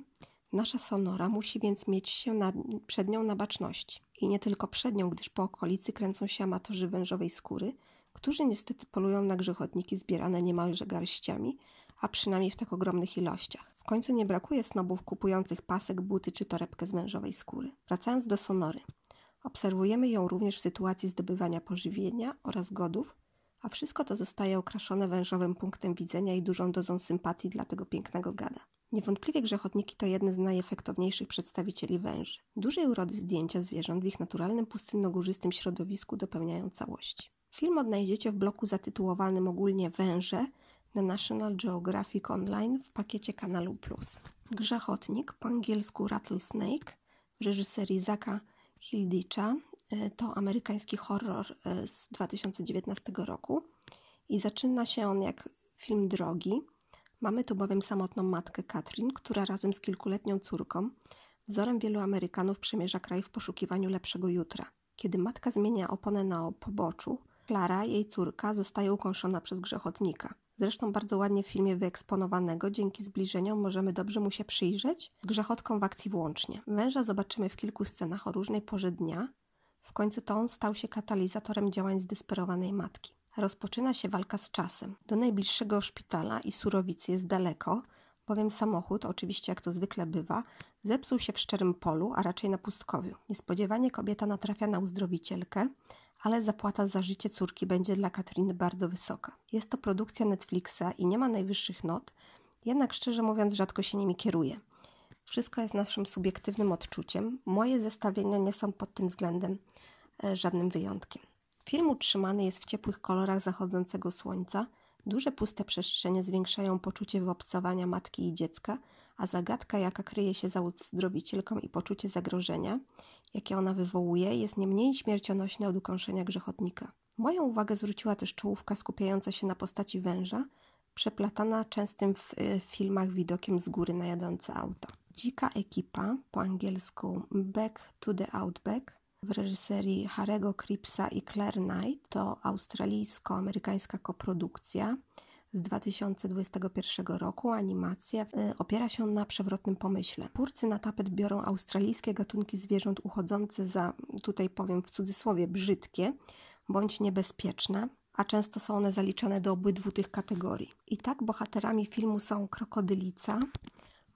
Nasza sonora musi więc mieć się nad, przed nią na baczności. I nie tylko przed nią, gdyż po okolicy kręcą się amatorzy wężowej skóry, którzy niestety polują na grzechotniki zbierane niemalże garściami, a przynajmniej w tak ogromnych ilościach. W końcu nie brakuje snobów kupujących pasek, buty czy torebkę z wężowej skóry. Wracając do sonory. Obserwujemy ją również w sytuacji zdobywania pożywienia oraz godów, a wszystko to zostaje okraszone wężowym punktem widzenia i dużą dozą sympatii dla tego pięknego gada. Niewątpliwie grzechotniki to jedne z najefektowniejszych przedstawicieli węży. Dużej urody zdjęcia zwierząt w ich naturalnym pustynno-górzystym środowisku dopełniają całości. Film odnajdziecie w bloku zatytułowanym ogólnie Węże na National Geographic Online w pakiecie kanalu Plus. Grzechotnik, po angielsku Rattlesnake, w reżyserii Zaka Hildicha, e, to amerykański horror e, z 2019 roku i zaczyna się on jak film drogi, Mamy tu bowiem samotną matkę Katrin, która razem z kilkuletnią córką, wzorem wielu Amerykanów, przemierza kraj w poszukiwaniu lepszego jutra. Kiedy matka zmienia oponę na poboczu, Klara, jej córka, zostaje ukąszona przez grzechotnika. Zresztą bardzo ładnie w filmie wyeksponowanego, dzięki zbliżeniom możemy dobrze mu się przyjrzeć, grzechotką w akcji włącznie. Węża zobaczymy w kilku scenach o różnej porze dnia. W końcu to on stał się katalizatorem działań zdesperowanej matki. Rozpoczyna się walka z czasem. Do najbliższego szpitala i surowicy jest daleko, bowiem samochód, oczywiście jak to zwykle bywa, zepsuł się w szczerym polu, a raczej na pustkowiu. Niespodziewanie kobieta natrafia na uzdrowicielkę, ale zapłata za życie córki będzie dla Katriny bardzo wysoka. Jest to produkcja Netflixa i nie ma najwyższych not, jednak szczerze mówiąc rzadko się nimi kieruje. Wszystko jest naszym subiektywnym odczuciem. Moje zestawienia nie są pod tym względem e, żadnym wyjątkiem. Film utrzymany jest w ciepłych kolorach zachodzącego słońca. Duże puste przestrzenie zwiększają poczucie wyobcowania matki i dziecka, a zagadka, jaka kryje się za uzdrowicielką i poczucie zagrożenia, jakie ona wywołuje, jest nie mniej śmiercionośne od ukąszenia grzechotnika. Moją uwagę zwróciła też czołówka skupiająca się na postaci węża, przeplatana częstym w, w filmach widokiem z góry na jadące auto. Dzika ekipa, po angielsku Back to the Outback, w reżyserii Harego Cripsa i Claire Knight. To australijsko-amerykańska koprodukcja z 2021 roku. Animacja y, opiera się na przewrotnym pomyśle. Twórcy na tapet biorą australijskie gatunki zwierząt uchodzące za, tutaj powiem w cudzysłowie, brzydkie bądź niebezpieczne, a często są one zaliczane do obydwu tych kategorii. I tak bohaterami filmu są krokodylica,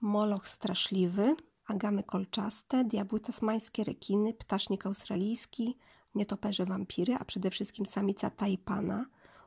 moloch straszliwy, agamy kolczaste, diabły tasmańskie, rekiny, ptasznik australijski, nietoperze wampiry, a przede wszystkim samica taipana,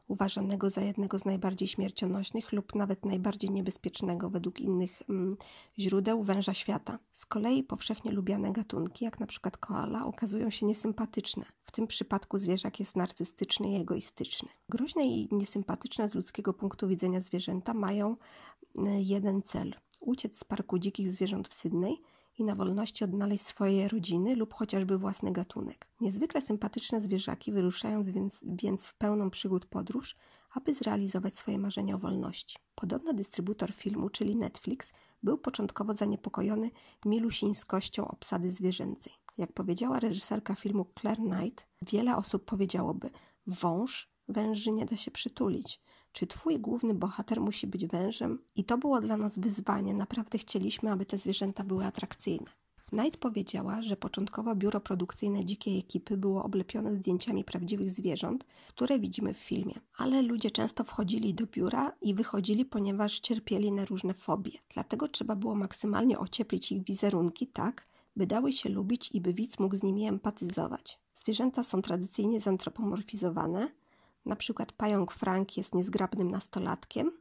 uważanego za jednego z najbardziej śmiercionośnych lub nawet najbardziej niebezpiecznego według innych mm, źródeł węża świata. Z kolei powszechnie lubiane gatunki, jak przykład koala, okazują się niesympatyczne. W tym przypadku zwierzak jest narcystyczny i egoistyczny. Groźne i niesympatyczne z ludzkiego punktu widzenia zwierzęta mają y, jeden cel: uciec z parku dzikich zwierząt w Sydney i na wolności odnaleźć swoje rodziny lub chociażby własny gatunek. Niezwykle sympatyczne zwierzaki wyruszają więc, więc w pełną przygód podróż, aby zrealizować swoje marzenia o wolności. Podobno dystrybutor filmu, czyli Netflix, był początkowo zaniepokojony milusińskością obsady zwierzęcej. Jak powiedziała reżyserka filmu Claire Knight, wiele osób powiedziałoby: Wąż, węży nie da się przytulić. Czy twój główny bohater musi być wężem? I to było dla nas wyzwanie. Naprawdę chcieliśmy, aby te zwierzęta były atrakcyjne. Knight powiedziała, że początkowo biuro produkcyjne dzikiej ekipy było oblepione zdjęciami prawdziwych zwierząt, które widzimy w filmie. Ale ludzie często wchodzili do biura i wychodzili, ponieważ cierpieli na różne fobie. Dlatego trzeba było maksymalnie ocieplić ich wizerunki tak, by dały się lubić i by widz mógł z nimi empatyzować. Zwierzęta są tradycyjnie zantropomorfizowane, na przykład pająk Frank jest niezgrabnym nastolatkiem,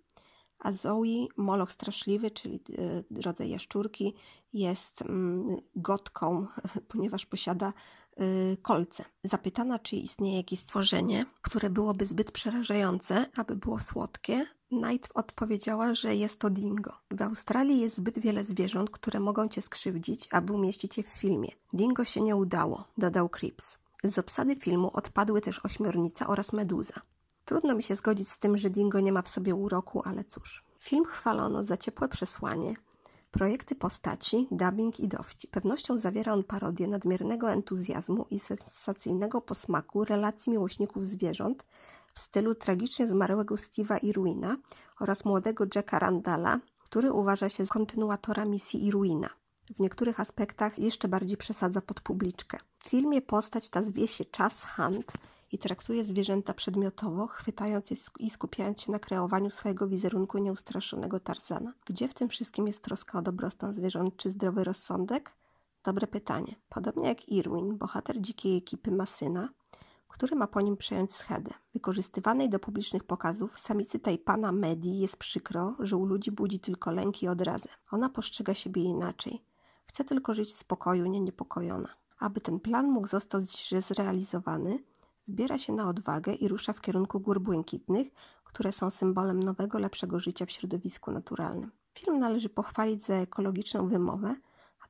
a Zoe, moloch straszliwy, czyli e, rodzaj jaszczurki, jest mm, gotką, ponieważ posiada e, kolce. Zapytana, czy istnieje jakieś stworzenie, które byłoby zbyt przerażające, aby było słodkie, Knight odpowiedziała, że jest to dingo. W Australii jest zbyt wiele zwierząt, które mogą cię skrzywdzić, aby umieścić je w filmie. Dingo się nie udało, dodał Cripps. Z obsady filmu odpadły też ośmiornica oraz meduza. Trudno mi się zgodzić z tym, że Dingo nie ma w sobie uroku, ale cóż. Film chwalono za ciepłe przesłanie, projekty postaci, dubbing i dowcip. Pewnością zawiera on parodię nadmiernego entuzjazmu i sensacyjnego posmaku relacji miłośników zwierząt w stylu tragicznie zmarłego Steve'a Irwina oraz młodego Jacka Randalla, który uważa się za kontynuatora misji Irwina w niektórych aspektach jeszcze bardziej przesadza pod publiczkę. W filmie postać ta zwie się Chas Hunt i traktuje zwierzęta przedmiotowo, chwytając je i skupiając się na kreowaniu swojego wizerunku nieustraszonego Tarzana. Gdzie w tym wszystkim jest troska o dobrostan zwierząt czy zdrowy rozsądek? Dobre pytanie. Podobnie jak Irwin, bohater dzikiej ekipy ma syna, który ma po nim przejąć schedę. Wykorzystywanej do publicznych pokazów samicy Tajpana Medi jest przykro, że u ludzi budzi tylko lęk i odrazę. Ona postrzega siebie inaczej. Chce tylko żyć w spokoju, nie niepokojona. Aby ten plan mógł zostać zrealizowany, zbiera się na odwagę i rusza w kierunku gór błękitnych, które są symbolem nowego, lepszego życia w środowisku naturalnym. Film należy pochwalić za ekologiczną wymowę,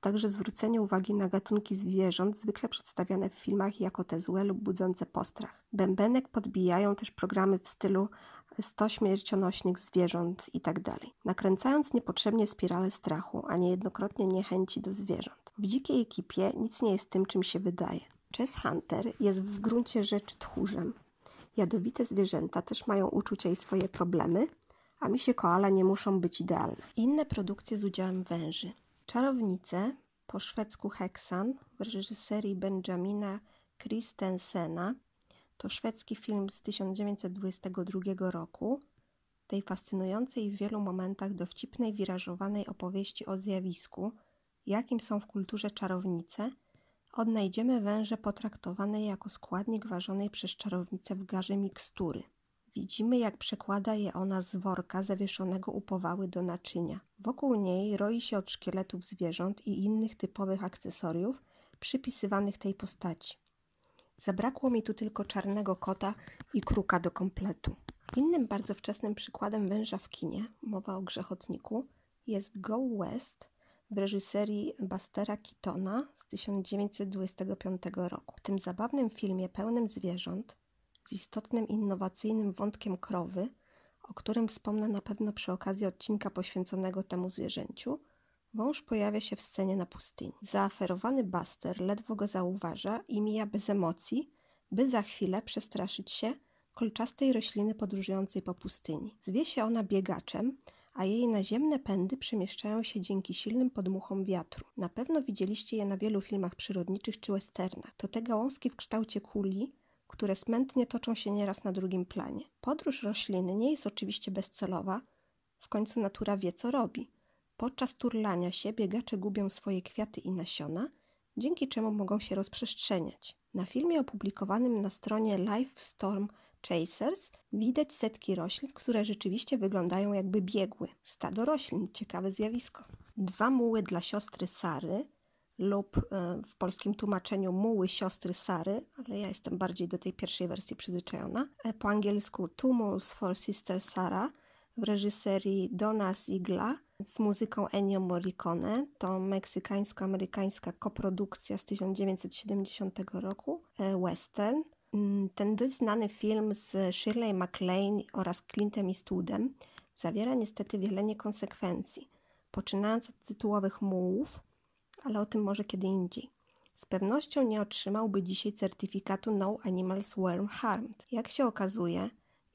także zwrócenie uwagi na gatunki zwierząt zwykle przedstawiane w filmach jako te złe lub budzące postrach. Bębenek podbijają też programy w stylu 100 śmiercionośnych zwierząt itd., tak nakręcając niepotrzebnie spirale strachu, a niejednokrotnie niechęci do zwierząt. W dzikiej ekipie nic nie jest tym, czym się wydaje. Chess Hunter jest w gruncie rzeczy tchórzem. Jadowite zwierzęta też mają uczucia i swoje problemy, a misie koala nie muszą być idealne. Inne produkcje z udziałem węży. Czarownice, po szwedzku Hexan, w reżyserii Benjamina Christensena, to szwedzki film z 1922 roku, tej fascynującej w wielu momentach dowcipnej, wirażowanej opowieści o zjawisku, jakim są w kulturze czarownice, odnajdziemy węże potraktowane jako składnik ważonej przez czarownicę w garze mikstury. Widzimy, jak przekłada je ona z worka zawieszonego u powały do naczynia. Wokół niej roi się od szkieletów zwierząt i innych typowych akcesoriów przypisywanych tej postaci. Zabrakło mi tu tylko czarnego kota i kruka do kompletu. Innym bardzo wczesnym przykładem węża w kinie, mowa o grzechotniku, jest Go West w reżyserii Bastera Keatona z 1925 roku. W tym zabawnym filmie pełnym zwierząt, z istotnym innowacyjnym wątkiem krowy, o którym wspomnę na pewno przy okazji odcinka poświęconego temu zwierzęciu, Wąż pojawia się w scenie na pustyni. Zaaferowany Buster ledwo go zauważa i mija bez emocji, by za chwilę przestraszyć się kolczastej rośliny podróżującej po pustyni. Zwie się ona biegaczem, a jej naziemne pędy przemieszczają się dzięki silnym podmuchom wiatru. Na pewno widzieliście je na wielu filmach przyrodniczych czy westernach. To te gałązki w kształcie kuli, które smętnie toczą się nieraz na drugim planie. Podróż rośliny nie jest oczywiście bezcelowa, w końcu natura wie co robi – Podczas turlania się biegacze gubią swoje kwiaty i nasiona, dzięki czemu mogą się rozprzestrzeniać. Na filmie opublikowanym na stronie Livestorm Chasers widać setki roślin, które rzeczywiście wyglądają jakby biegły. Stado roślin, ciekawe zjawisko. Dwa muły dla siostry Sary lub e, w polskim tłumaczeniu muły siostry Sary, ale ja jestem bardziej do tej pierwszej wersji przyzwyczajona. E, po angielsku Two Mules for Sister Sarah w reżyserii Dona Ziegla z muzyką Ennio Morricone. To meksykańsko-amerykańska koprodukcja z 1970 roku, e, western. Mm, ten dość znany film z Shirley MacLaine oraz Clintem Eastwoodem zawiera niestety wiele niekonsekwencji, poczynając od tytułowych mułów, ale o tym może kiedy indziej. Z pewnością nie otrzymałby dzisiaj certyfikatu No Animals Were Harmed. Jak się okazuje,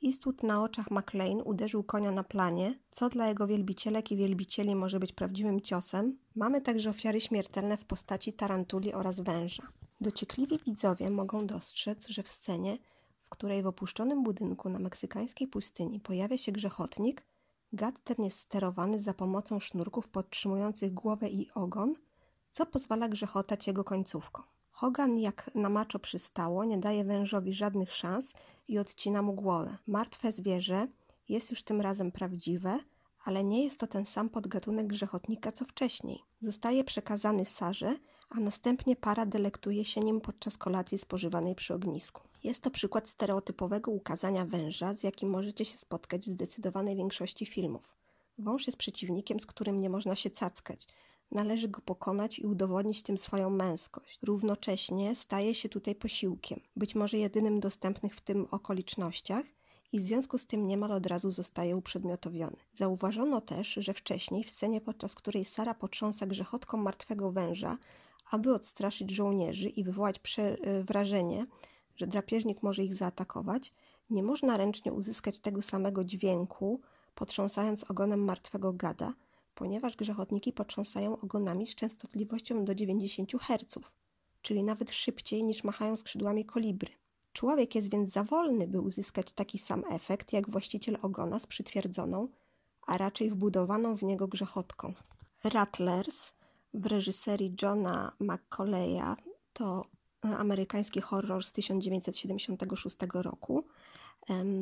Eastwood na oczach McLean uderzył konia na planie, co dla jego wielbicielek i wielbicieli może być prawdziwym ciosem. Mamy także ofiary śmiertelne w postaci tarantuli oraz węża. Dociekliwi widzowie mogą dostrzec, że w scenie, w której w opuszczonym budynku na meksykańskiej pustyni pojawia się grzechotnik, gad ten jest sterowany za pomocą sznurków podtrzymujących głowę i ogon, co pozwala grzechotać jego końcówką. Hogan, jak na maczo przystało, nie daje wężowi żadnych szans i odcina mu głowę. Martwe zwierzę jest już tym razem prawdziwe, ale nie jest to ten sam podgatunek grzechotnika co wcześniej. Zostaje przekazany Sarze, a następnie para delektuje się nim podczas kolacji spożywanej przy ognisku. Jest to przykład stereotypowego ukazania węża, z jakim możecie się spotkać w zdecydowanej większości filmów. Wąż jest przeciwnikiem, z którym nie można się cackać. Należy go pokonać i udowodnić tym swoją męskość. Równocześnie staje się tutaj posiłkiem, być może jedynym dostępnych w tym okolicznościach, i w związku z tym niemal od razu zostaje uprzedmiotowiony. Zauważono też, że wcześniej w scenie, podczas której Sara potrząsa grzechotką martwego węża, aby odstraszyć żołnierzy i wywołać e, wrażenie, że drapieżnik może ich zaatakować, nie można ręcznie uzyskać tego samego dźwięku, potrząsając ogonem martwego gada, ponieważ grzechotniki potrząsają ogonami z częstotliwością do 90 Hz, czyli nawet szybciej niż machają skrzydłami kolibry. Człowiek jest więc za wolny, by uzyskać taki sam efekt jak właściciel ogona z przytwierdzoną, a raczej wbudowaną w niego grzechotką. Rattlers w reżyserii Johna McColleya to e, amerykański horror z 1976 roku.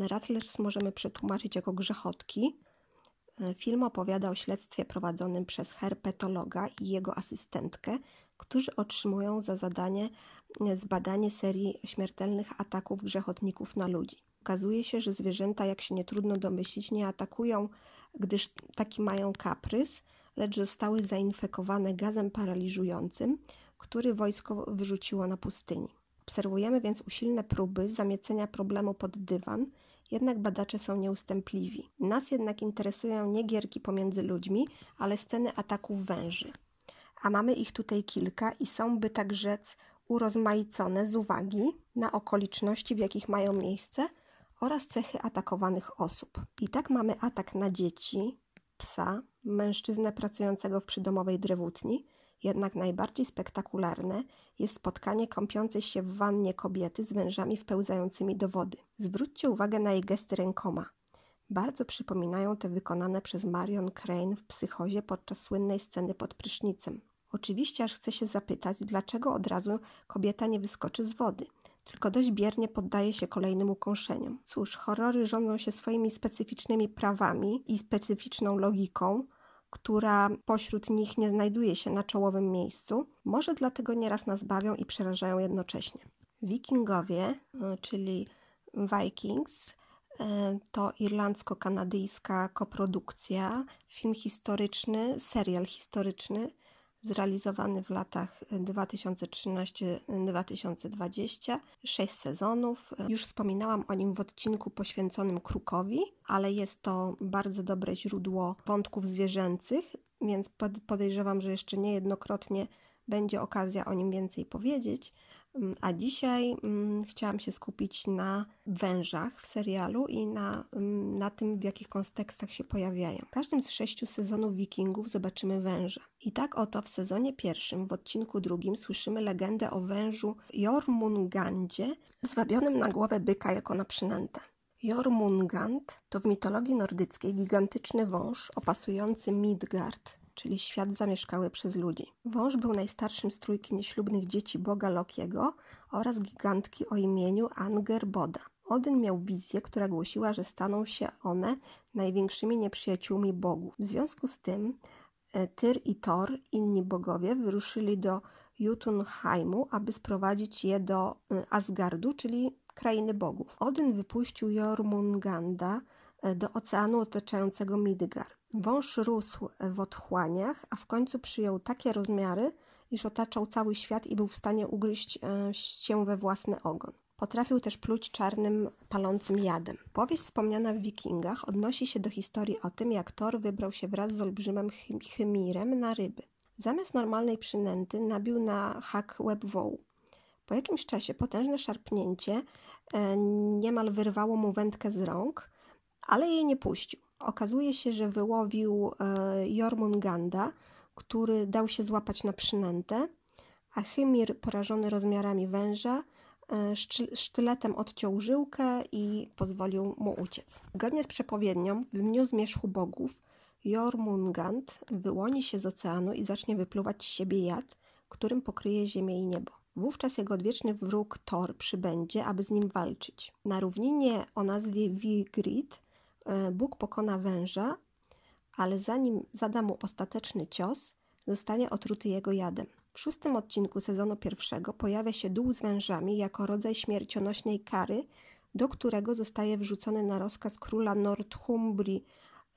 Rattlers możemy przetłumaczyć jako grzechotki. E, film opowiada o śledztwie prowadzonym przez herpetologa i jego asystentkę, którzy otrzymują za zadanie e, zbadanie serii śmiertelnych ataków grzechotników na ludzi. Okazuje się, że zwierzęta, jak się nie trudno domyślić, nie atakują, gdyż taki mają kaprys, lecz zostały zainfekowane gazem paraliżującym, który wojsko wyrzuciło na pustyni. Obserwujemy więc usilne próby zamiecenia problemu pod dywan, jednak badacze są nieustępliwi. Nas jednak interesują nie gierki pomiędzy ludźmi, ale sceny ataków węży. A mamy ich tutaj kilka i są, by tak rzec, urozmaicone z uwagi na okoliczności, w jakich mają miejsce oraz cechy atakowanych osób. I tak mamy atak na dzieci, psa, mężczyznę pracującego w przydomowej drewutni, jednak najbardziej spektakularne jest spotkanie kąpiącej się w wannie kobiety z wężami wpełzającymi do wody. Zwróćcie uwagę na jej gesty rękoma. Bardzo przypominają te wykonane przez Marion Crane w psychozie podczas słynnej sceny pod prysznicem. Oczywiście aż chce się zapytać, dlaczego od razu kobieta nie wyskoczy z wody, tylko dość biernie poddaje się kolejnym ukąszeniom. Cóż, horrory rządzą się swoimi specyficznymi prawami i specyficzną logiką, która pośród nich nie znajduje się na czołowym miejscu, może dlatego nieraz nas bawią i przerażają jednocześnie. Wikingowie, e, czyli Vikings, e, to irlandzko-kanadyjska koprodukcja, film historyczny, serial historyczny zrealizowany w latach 2013-2020, sześć sezonów. Już wspominałam o nim w odcinku poświęconym Krukowi, ale jest to bardzo dobre źródło wątków zwierzęcych, więc podejrzewam, że jeszcze niejednokrotnie będzie okazja o nim więcej powiedzieć. Mm, a dzisiaj mm, chciałam się skupić na wężach w serialu i na, mm, na tym, w jakich kontekstach się pojawiają. W każdym z sześciu sezonów Wikingów zobaczymy węża. I tak oto w sezonie pierwszym, w odcinku drugim, słyszymy legendę o wężu Jormungandzie, zwabionym na głowę byka jako na przynętę. Jormungand to w mitologii nordyckiej gigantyczny wąż opasujący Midgard, czyli świat zamieszkały przez ludzi. Wąż był najstarszym z trójki nieślubnych dzieci boga Lokiego oraz gigantki o imieniu Angerboda. Odyn miał wizję, która głosiła, że staną się one największymi nieprzyjaciółmi bogów. W związku z tym e, Tyr i Thor, inni bogowie, wyruszyli do Jotunheimu, aby sprowadzić je do e, Asgardu, czyli krainy bogów. Odyn wypuścił Jormunganda e, do oceanu otaczającego Midgar. Wąż rósł w otchłaniach, a w końcu przyjął takie rozmiary, iż otaczał cały świat i był w stanie ugryźć się we własny ogon. Potrafił też pluć czarnym, palącym jadem. Powieść wspomniana w Wikingach odnosi się do historii o tym, jak Thor wybrał się wraz z olbrzymem Chymirem na ryby. Zamiast normalnej przynęty nabił na hak łeb wołu. Po jakimś czasie potężne szarpnięcie e, niemal wyrwało mu wędkę z rąk, ale jej nie puścił. Okazuje się, że wyłowił e, Jormunganda, który dał się złapać na przynętę, a Chymir, porażony rozmiarami węża, E, sztyletem odciął żyłkę i pozwolił mu uciec. Zgodnie z przepowiednią, w dniu zmierzchu bogów, Jormungand wyłoni się z oceanu i zacznie wypluwać z siebie jad, którym pokryje ziemię i niebo. Wówczas jego odwieczny wróg Thor przybędzie, aby z nim walczyć. Na równinie o nazwie Vigrid Bóg pokona węża, ale zanim zada mu ostateczny cios, zostanie otruty jego jadem. W szóstym odcinku sezonu pierwszego pojawia się dół z wężami jako rodzaj śmiercionośnej kary, do którego zostaje wrzucony na rozkaz króla Northumbrii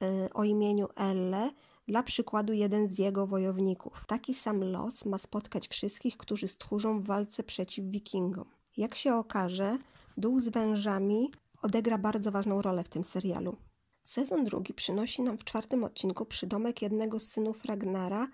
y, o imieniu Elle, dla przykładu jeden z jego wojowników. Taki sam los ma spotkać wszystkich, którzy stchórzą w walce przeciw wikingom. Jak się okaże, dół z wężami odegra bardzo ważną rolę w tym serialu. Sezon drugi przynosi nam w czwartym odcinku przydomek jednego z synów Ragnara,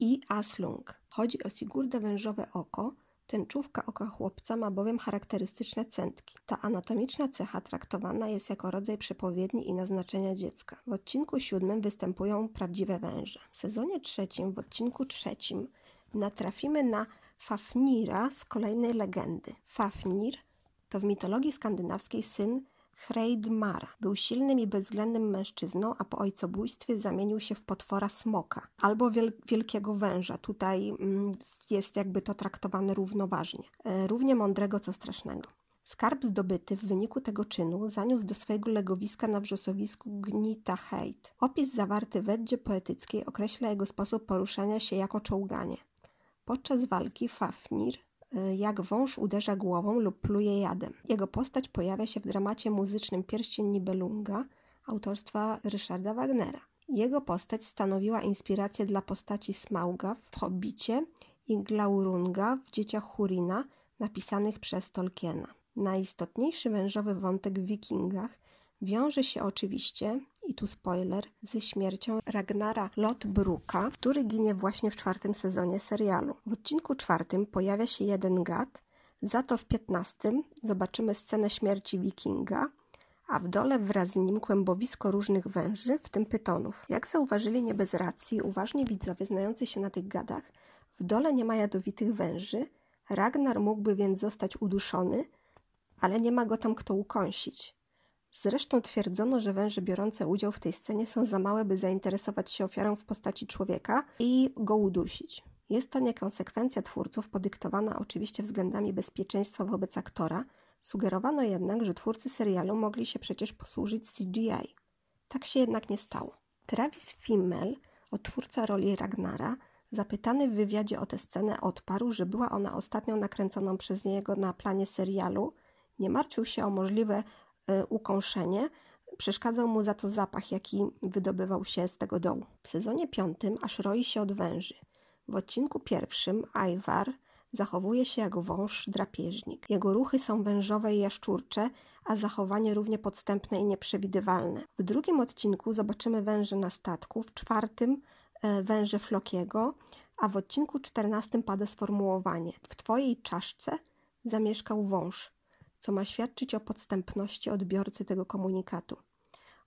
i Aslung. Chodzi o Sigurdę wężowe oko. Tęczówka oka chłopca ma bowiem charakterystyczne centki. Ta anatomiczna cecha traktowana jest jako rodzaj przepowiedni i naznaczenia dziecka. W odcinku siódmym występują prawdziwe węże. W sezonie trzecim, w odcinku trzecim, natrafimy na Fafnira z kolejnej legendy. Fafnir to w mitologii skandynawskiej syn Hreidmara. Był silnym i bezwzględnym mężczyzną, a po ojcobójstwie zamienił się w potwora smoka albo wiel wielkiego węża. Tutaj mm, jest jakby to traktowane równoważnie. E, równie mądrego, co strasznego. Skarb zdobyty w wyniku tego czynu zaniósł do swojego legowiska na wrzosowisku Gnita Heit. Opis zawarty w Eddzie poetyckiej określa jego sposób poruszania się jako czołganie. Podczas walki Fafnir jak wąż uderza głową lub pluje jadem. Jego postać pojawia się w dramacie muzycznym Pierścień Nibelunga autorstwa Ryszarda Wagnera. Jego postać stanowiła inspirację dla postaci Smauga w Hobbicie i Glaurunga w Dzieciach Hurina napisanych przez Tolkiena. Najistotniejszy wężowy wątek w Wikingach wiąże się oczywiście, i tu spoiler, ze śmiercią Ragnara Lodbruka, który ginie właśnie w czwartym sezonie serialu. W odcinku czwartym pojawia się jeden gad, za to w piętnastym zobaczymy scenę śmierci wikinga, a w dole wraz z nim kłębowisko różnych węży, w tym pytonów. Jak zauważyli nie bez racji uważni widzowie znający się na tych gadach, w dole nie ma jadowitych węży, Ragnar mógłby więc zostać uduszony, ale nie ma go tam kto ukąsić. Zresztą twierdzono, że węże biorące udział w tej scenie są za małe, by zainteresować się ofiarą w postaci człowieka i go udusić. Jest to niekonsekwencja twórców, podyktowana oczywiście względami bezpieczeństwa wobec aktora, sugerowano jednak, że twórcy serialu mogli się przecież posłużyć CGI. Tak się jednak nie stało. Travis Fimmel, odtwórca roli Ragnara, zapytany w wywiadzie o tę scenę, odparł, że była ona ostatnią nakręconą przez niego na planie serialu. Nie martwił się o możliwe ukąszenie. Przeszkadzał mu za to zapach, jaki wydobywał się z tego dołu. W sezonie piątym aż roi się od węży. W odcinku pierwszym Ivar zachowuje się jak wąż drapieżnik. Jego ruchy są wężowe i jaszczurcze, a zachowanie równie podstępne i nieprzewidywalne. W drugim odcinku zobaczymy węże na statku, w czwartym e, węże Flokiego, a w odcinku czternastym pada sformułowanie W twojej czaszce zamieszkał wąż co ma świadczyć o podstępności odbiorcy tego komunikatu.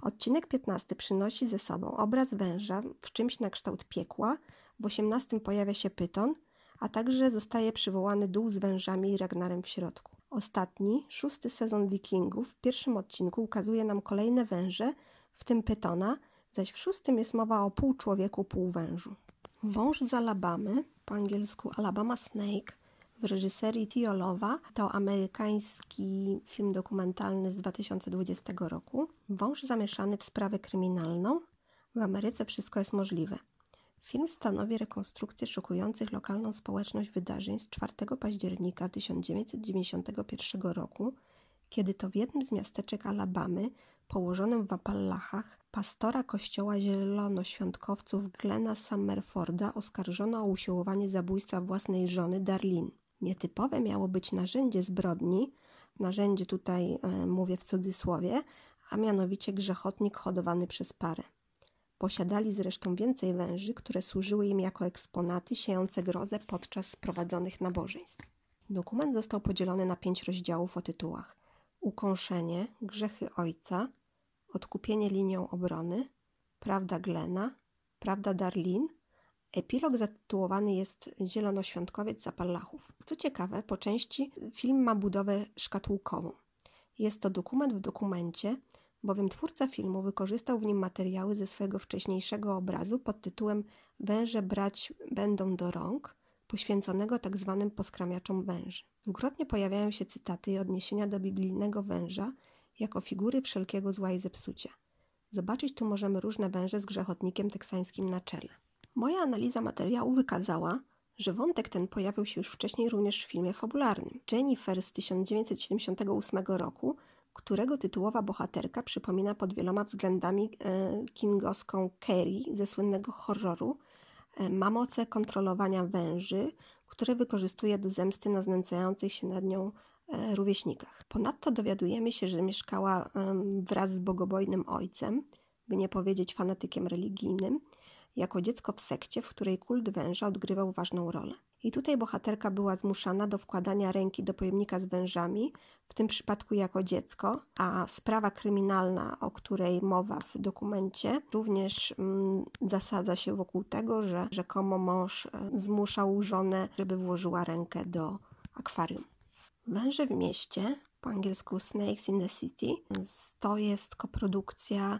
Odcinek 15 przynosi ze sobą obraz węża w czymś na kształt piekła, w 18 pojawia się pyton, a także zostaje przywołany dół z wężami i Ragnarem w środku. Ostatni, szósty sezon Wikingów w pierwszym odcinku ukazuje nam kolejne węże, w tym pytona, zaś w szóstym jest mowa o pół człowieku, pół wężu. Wąż z Alabamy, po angielsku Alabama Snake, w reżyserii Tiolowa. To amerykański film dokumentalny z 2020 roku. Wąż zamieszany w sprawę kryminalną. W Ameryce wszystko jest możliwe. Film stanowi rekonstrukcję szokujących lokalną społeczność wydarzeń z 4 października 1991 roku, kiedy to w jednym z miasteczek Alabamy, położonym w Appalachach, pastora kościoła zielonoświątkowców Glena Summerforda oskarżono o usiłowanie zabójstwa własnej żony Darlene. Nietypowe miało być narzędzie zbrodni, narzędzie tutaj e, mówię w cudzysłowie, a mianowicie grzechotnik hodowany przez parę. Posiadali zresztą więcej węży, które służyły im jako eksponaty siejące grozę podczas prowadzonych nabożeństw. Dokument został podzielony na pięć rozdziałów o tytułach: Ukąszenie, grzechy ojca, odkupienie linią obrony, prawda Glena, prawda Darlin. Epilog zatytułowany jest Zielonoświątkowiec Zapalachów. Co ciekawe, po części film ma budowę szkatułkową. Jest to dokument w dokumencie, bowiem twórca filmu wykorzystał w nim materiały ze swojego wcześniejszego obrazu pod tytułem Węże brać będą do rąk, poświęconego. Tak poskramiaczom węży. Dwukrotnie pojawiają się cytaty i odniesienia do biblijnego węża jako figury wszelkiego zła i zepsucia. Zobaczyć tu możemy różne węże z grzechotnikiem teksańskim na czele. Moja analiza materiału wykazała, że wątek ten pojawił się już wcześniej również w filmie fabularnym. Jennifer z 1978 roku którego tytułowa bohaterka przypomina pod wieloma względami e, kingoską Carrie ze słynnego horroru, e, ma moce kontrolowania węży, które wykorzystuje do zemsty na znęcających się nad nią e, rówieśnikach. Ponadto dowiadujemy się, że mieszkała wraz z bogobojnym ojcem, by nie powiedzieć fanatykiem religijnym, jako dziecko w sekcie, w której kult węża odgrywał ważną rolę. I tutaj bohaterka była zmuszana do wkładania ręki do pojemnika z wężami, w tym przypadku jako dziecko, a sprawa kryminalna, o której mowa w dokumencie, również mm, zasadza się wokół tego, że rzekomo mąż e, zmuszał żonę, żeby włożyła rękę do akwarium. Węże w mieście, po angielsku Snakes in the City, to jest koprodukcja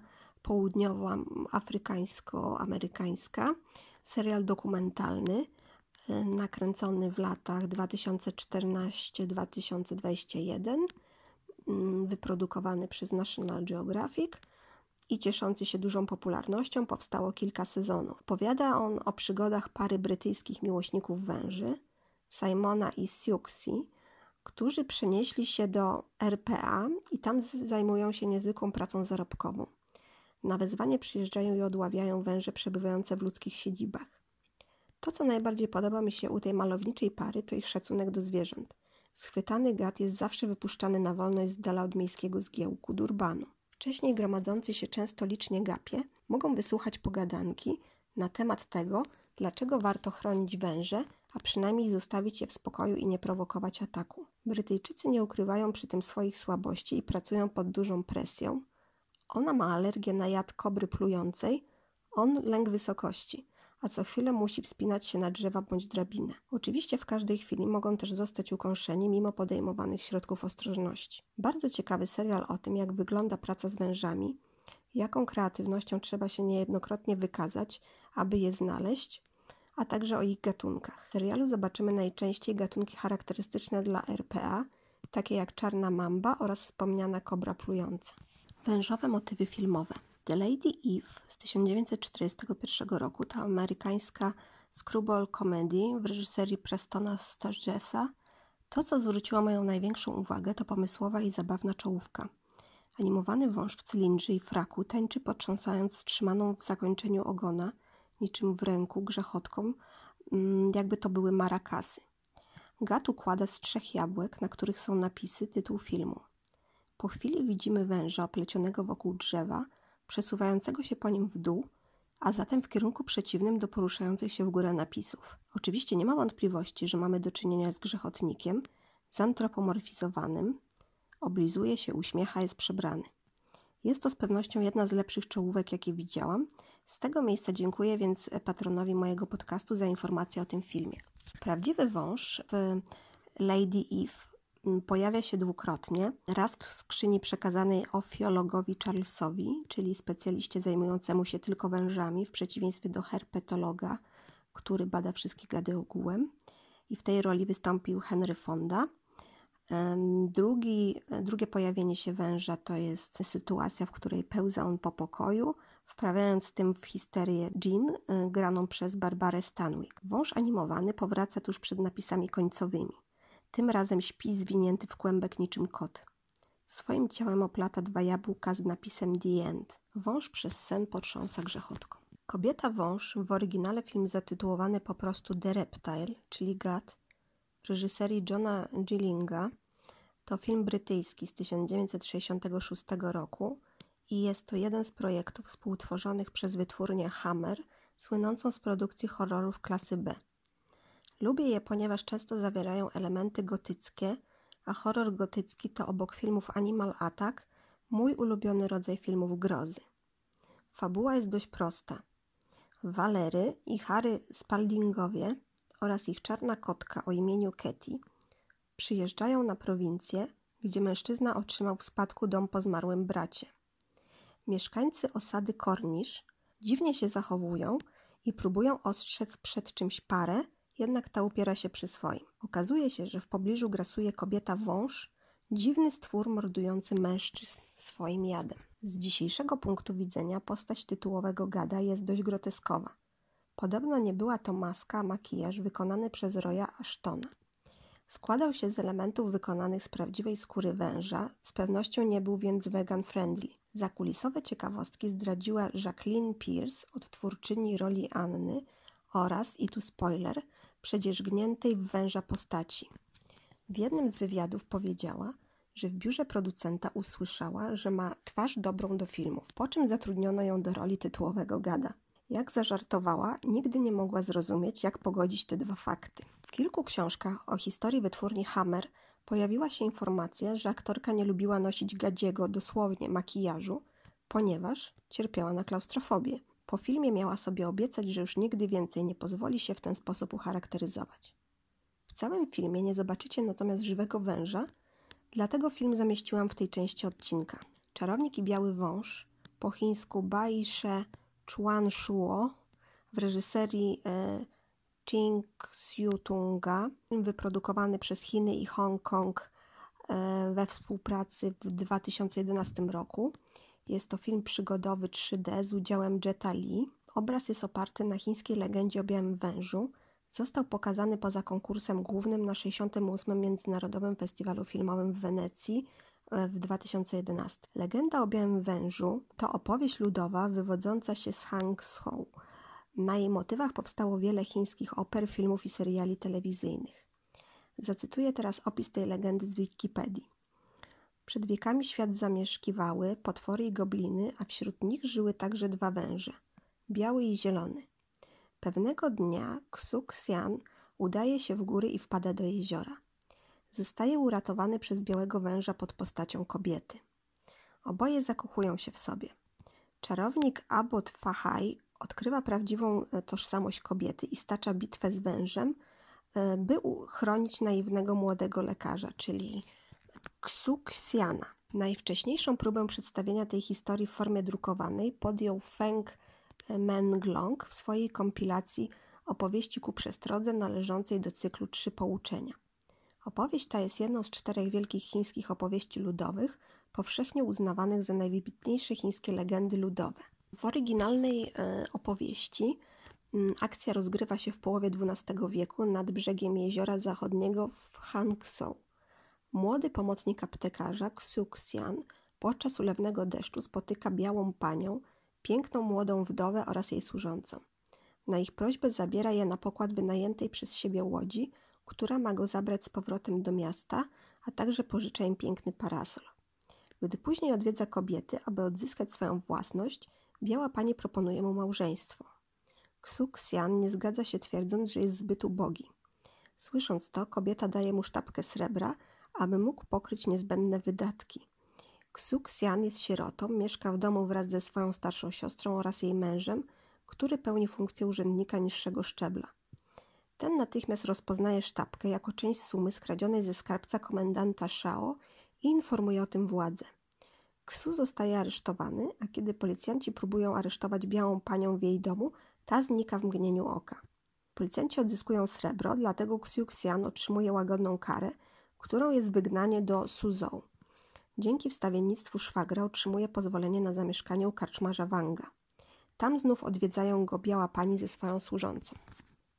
południowoafrykańsko-amerykańska, serial dokumentalny nakręcony w latach 2014-2021, mm, wyprodukowany przez National Geographic i cieszący się dużą popularnością, powstało kilka sezonów. Powiada on o przygodach pary brytyjskich miłośników węży, Simona i Siouxsie, którzy przenieśli się do RPA i tam zajmują się niezwykłą pracą zarobkową. Na wezwanie przyjeżdżają i odławiają węże przebywające w ludzkich siedzibach. To, co najbardziej podoba mi się u tej malowniczej pary, to ich szacunek do zwierząt. Schwytany gad jest zawsze wypuszczany na wolność z dala od miejskiego zgiełku, durbanu. Wcześniej gromadzący się często licznie gapie mogą wysłuchać pogadanki na temat tego, dlaczego warto chronić węże, a przynajmniej zostawić je w spokoju i nie prowokować ataku. Brytyjczycy nie ukrywają przy tym swoich słabości i pracują pod dużą presją. Ona ma alergię na jad kobry plującej, on lęk wysokości a co chwilę musi wspinać się na drzewa bądź drabinę. Oczywiście w każdej chwili mogą też zostać ukąszeni mimo podejmowanych środków ostrożności. Bardzo ciekawy serial o tym, jak wygląda praca z wężami, jaką kreatywnością trzeba się niejednokrotnie wykazać, aby je znaleźć, a także o ich gatunkach. W serialu zobaczymy najczęściej gatunki charakterystyczne dla RPA, takie jak czarna mamba oraz wspomniana kobra plująca. Wężowe motywy filmowe. The Lady Eve z 1941 roku to amerykańska screwball comedy w reżyserii Prestona Sturgesa. To, co zwróciło moją największą uwagę, to pomysłowa i zabawna czołówka. Animowany wąż w cylindrze i fraku tańczy potrząsając trzymaną w zakończeniu ogona, niczym w ręku grzechotką, mm, jakby to były marakasy. Gat układa z trzech jabłek, na których są napisy, tytuł filmu. Po chwili widzimy węża oplecionego wokół drzewa, przesuwającego się po nim w dół, a zatem w kierunku przeciwnym do poruszających się w górę napisów. Oczywiście nie ma wątpliwości, że mamy do czynienia z grzechotnikiem, zantropomorfizowanym, oblizuje się, uśmiecha, jest przebrany. Jest to z pewnością jedna z lepszych czołówek, jakie widziałam. Z tego miejsca dziękuję więc patronowi mojego podcastu za informację o tym filmie. Prawdziwy wąż w Lady Eve pojawia się dwukrotnie. Raz w skrzyni przekazanej ofiologowi Charlesowi, czyli specjaliście zajmującemu się tylko wężami, w przeciwieństwie do herpetologa, który bada wszystkie gady ogółem. i w tej roli wystąpił Henry Fonda. Drugi, drugie pojawienie się węża to jest sytuacja, w której pełza on po pokoju, wprawiając tym w histerię Jean, e, graną przez Barbarę Stanwyck. Wąż animowany powraca tuż przed napisami końcowymi. Tym razem śpi zwinięty w kłębek niczym kot. Swoim ciałem oplata dwa jabłka z napisem The End. Wąż przez sen potrząsa grzechotką. Kobieta wąż, w oryginale film zatytułowany po prostu The Reptile, czyli gad, w reżyserii Johna Gillinga, to film brytyjski z 1966 roku i jest to jeden z projektów współtworzonych przez wytwórnię Hammer, słynącą z produkcji horrorów klasy B. Lubię je, ponieważ często zawierają elementy gotyckie, a horror gotycki to obok filmów Animal Attack mój ulubiony rodzaj filmów grozy. Fabuła jest dość prosta. Walery i Harry Spaldingowie oraz ich czarna kotka o imieniu Ketty przyjeżdżają na prowincję, gdzie mężczyzna otrzymał w spadku dom po zmarłym bracie. Mieszkańcy osady Kornisz dziwnie się zachowują i próbują ostrzec przed czymś parę, jednak ta upiera się przy swoim. Okazuje się, że w pobliżu grasuje kobieta wąż, dziwny stwór mordujący mężczyzn swoim jadem. Z dzisiejszego punktu widzenia postać tytułowego gada jest dość groteskowa. Podobno nie była to maska, makijaż wykonany przez Roya Ashtona. Składał się z elementów wykonanych z prawdziwej skóry węża, z pewnością nie był więc vegan friendly. Zakulisowe ciekawostki zdradziła Jacqueline Pierce, odtwórczyni roli Anny oraz, i tu spoiler, przedzierzgniętej w węża postaci. W jednym z wywiadów powiedziała, że w biurze producenta usłyszała, że ma twarz dobrą do filmów, po czym zatrudniono ją do roli tytułowego gada. Jak zażartowała, nigdy nie mogła zrozumieć, jak pogodzić te dwa fakty. W kilku książkach o historii wytwórni Hammer pojawiła się informacja, że aktorka nie lubiła nosić gadziego, dosłownie makijażu, ponieważ cierpiała na klaustrofobię. Po filmie miała sobie obiecać, że już nigdy więcej nie pozwoli się w ten sposób ucharakteryzować. W całym filmie nie zobaczycie natomiast żywego węża, dlatego film zamieściłam w tej części odcinka. Czarownik i Biały Wąż, po chińsku Bai She Chuan Shuo, w reżyserii e, Ching Xiu-tunga, wyprodukowany przez Chiny i Hongkong e, we współpracy w 2011 roku. Jest to film przygodowy 3D z udziałem Jetta Lee. Obraz jest oparty na chińskiej legendzie o Białym Wężu. Został pokazany poza konkursem głównym na 68. Międzynarodowym Festiwalu Filmowym w Wenecji e, w 2011. Legenda o Białym Wężu to opowieść ludowa wywodząca się z Hangzhou na jej motywach powstało wiele chińskich oper, filmów i seriali telewizyjnych. Zacytuję teraz opis tej legendy z Wikipedii. Przed wiekami świat zamieszkiwały potwory i gobliny, a wśród nich żyły także dwa węże biały i zielony. Pewnego dnia Ksuk Xian udaje się w góry i wpada do jeziora. Zostaje uratowany przez białego węża pod postacią kobiety. Oboje zakochują się w sobie. Czarownik Abbot Fahai odkrywa prawdziwą e, tożsamość kobiety i stacza bitwę z wężem, e, by uchronić naiwnego młodego lekarza, czyli Xuxiana. Najwcześniejszą próbę przedstawienia tej historii w formie drukowanej podjął Feng Menglong w swojej kompilacji opowieści ku przestrodze należącej do cyklu Trzy pouczenia. Opowieść ta jest jedną z czterech wielkich chińskich opowieści ludowych, powszechnie uznawanych za najwybitniejsze chińskie legendy ludowe. W oryginalnej e, opowieści akcja rozgrywa się w połowie XII wieku nad brzegiem jeziora zachodniego w Hangzhou. Młody pomocnik aptekarza Xian podczas ulewnego deszczu spotyka białą panią, piękną młodą wdowę oraz jej służącą. Na ich prośbę zabiera je na pokład wynajętej przez siebie łodzi, która ma go zabrać z powrotem do miasta, a także pożycza im piękny parasol. Gdy później odwiedza kobiety, aby odzyskać swoją własność, Biała pani proponuje mu małżeństwo. Ksian nie zgadza się twierdząc, że jest zbyt ubogi. Słysząc to, kobieta daje mu sztabkę srebra, aby mógł pokryć niezbędne wydatki. Ksian jest sierotą, mieszka w domu wraz ze swoją starszą siostrą oraz jej mężem, który pełni funkcję urzędnika niższego szczebla. Ten natychmiast rozpoznaje sztabkę jako część sumy skradzionej ze skarbca komendanta Shao i informuje o tym władzę. Ksu zostaje aresztowany, a kiedy policjanci próbują aresztować białą panią w jej domu, ta znika w mgnieniu oka. Policjanci odzyskują srebro, dlatego Xiuxian otrzymuje łagodną karę, którą jest wygnanie do Suzhou. Dzięki wstawiennictwu szwagra otrzymuje pozwolenie na zamieszkanie u karczmarza Wanga. Tam znów odwiedzają go biała pani ze swoją służącą.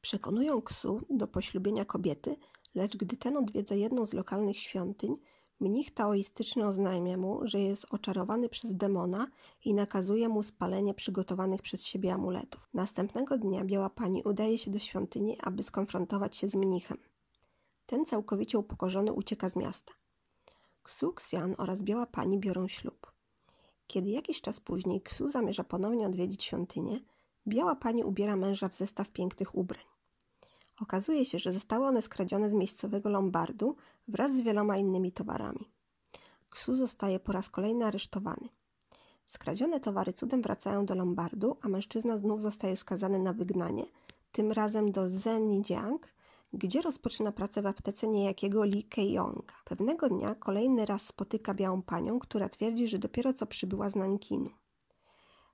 Przekonują Ksu do poślubienia kobiety, lecz gdy ten odwiedza jedną z lokalnych świątyń, mnich taoistyczny oznajmia mu, że jest oczarowany przez demona i nakazuje mu spalenie przygotowanych przez siebie amuletów. Następnego dnia biała pani udaje się do świątyni, aby skonfrontować się z mnichem. Ten całkowicie upokorzony ucieka z miasta. Ksu Xian oraz biała pani biorą ślub. Kiedy jakiś czas później Ksu zamierza ponownie odwiedzić świątynię, biała pani ubiera męża w zestaw pięknych ubrań. Okazuje się, że zostały one skradzione z miejscowego lombardu wraz z wieloma innymi towarami. Ksu zostaje po raz kolejny aresztowany. Skradzione towary cudem wracają do lombardu, a mężczyzna znów zostaje skazany na wygnanie, tym razem do Zhenjiang, gdzie rozpoczyna pracę w aptece niejakiego Li Keionga. Pewnego dnia kolejny raz spotyka białą panią, która twierdzi, że dopiero co przybyła z Nankinu.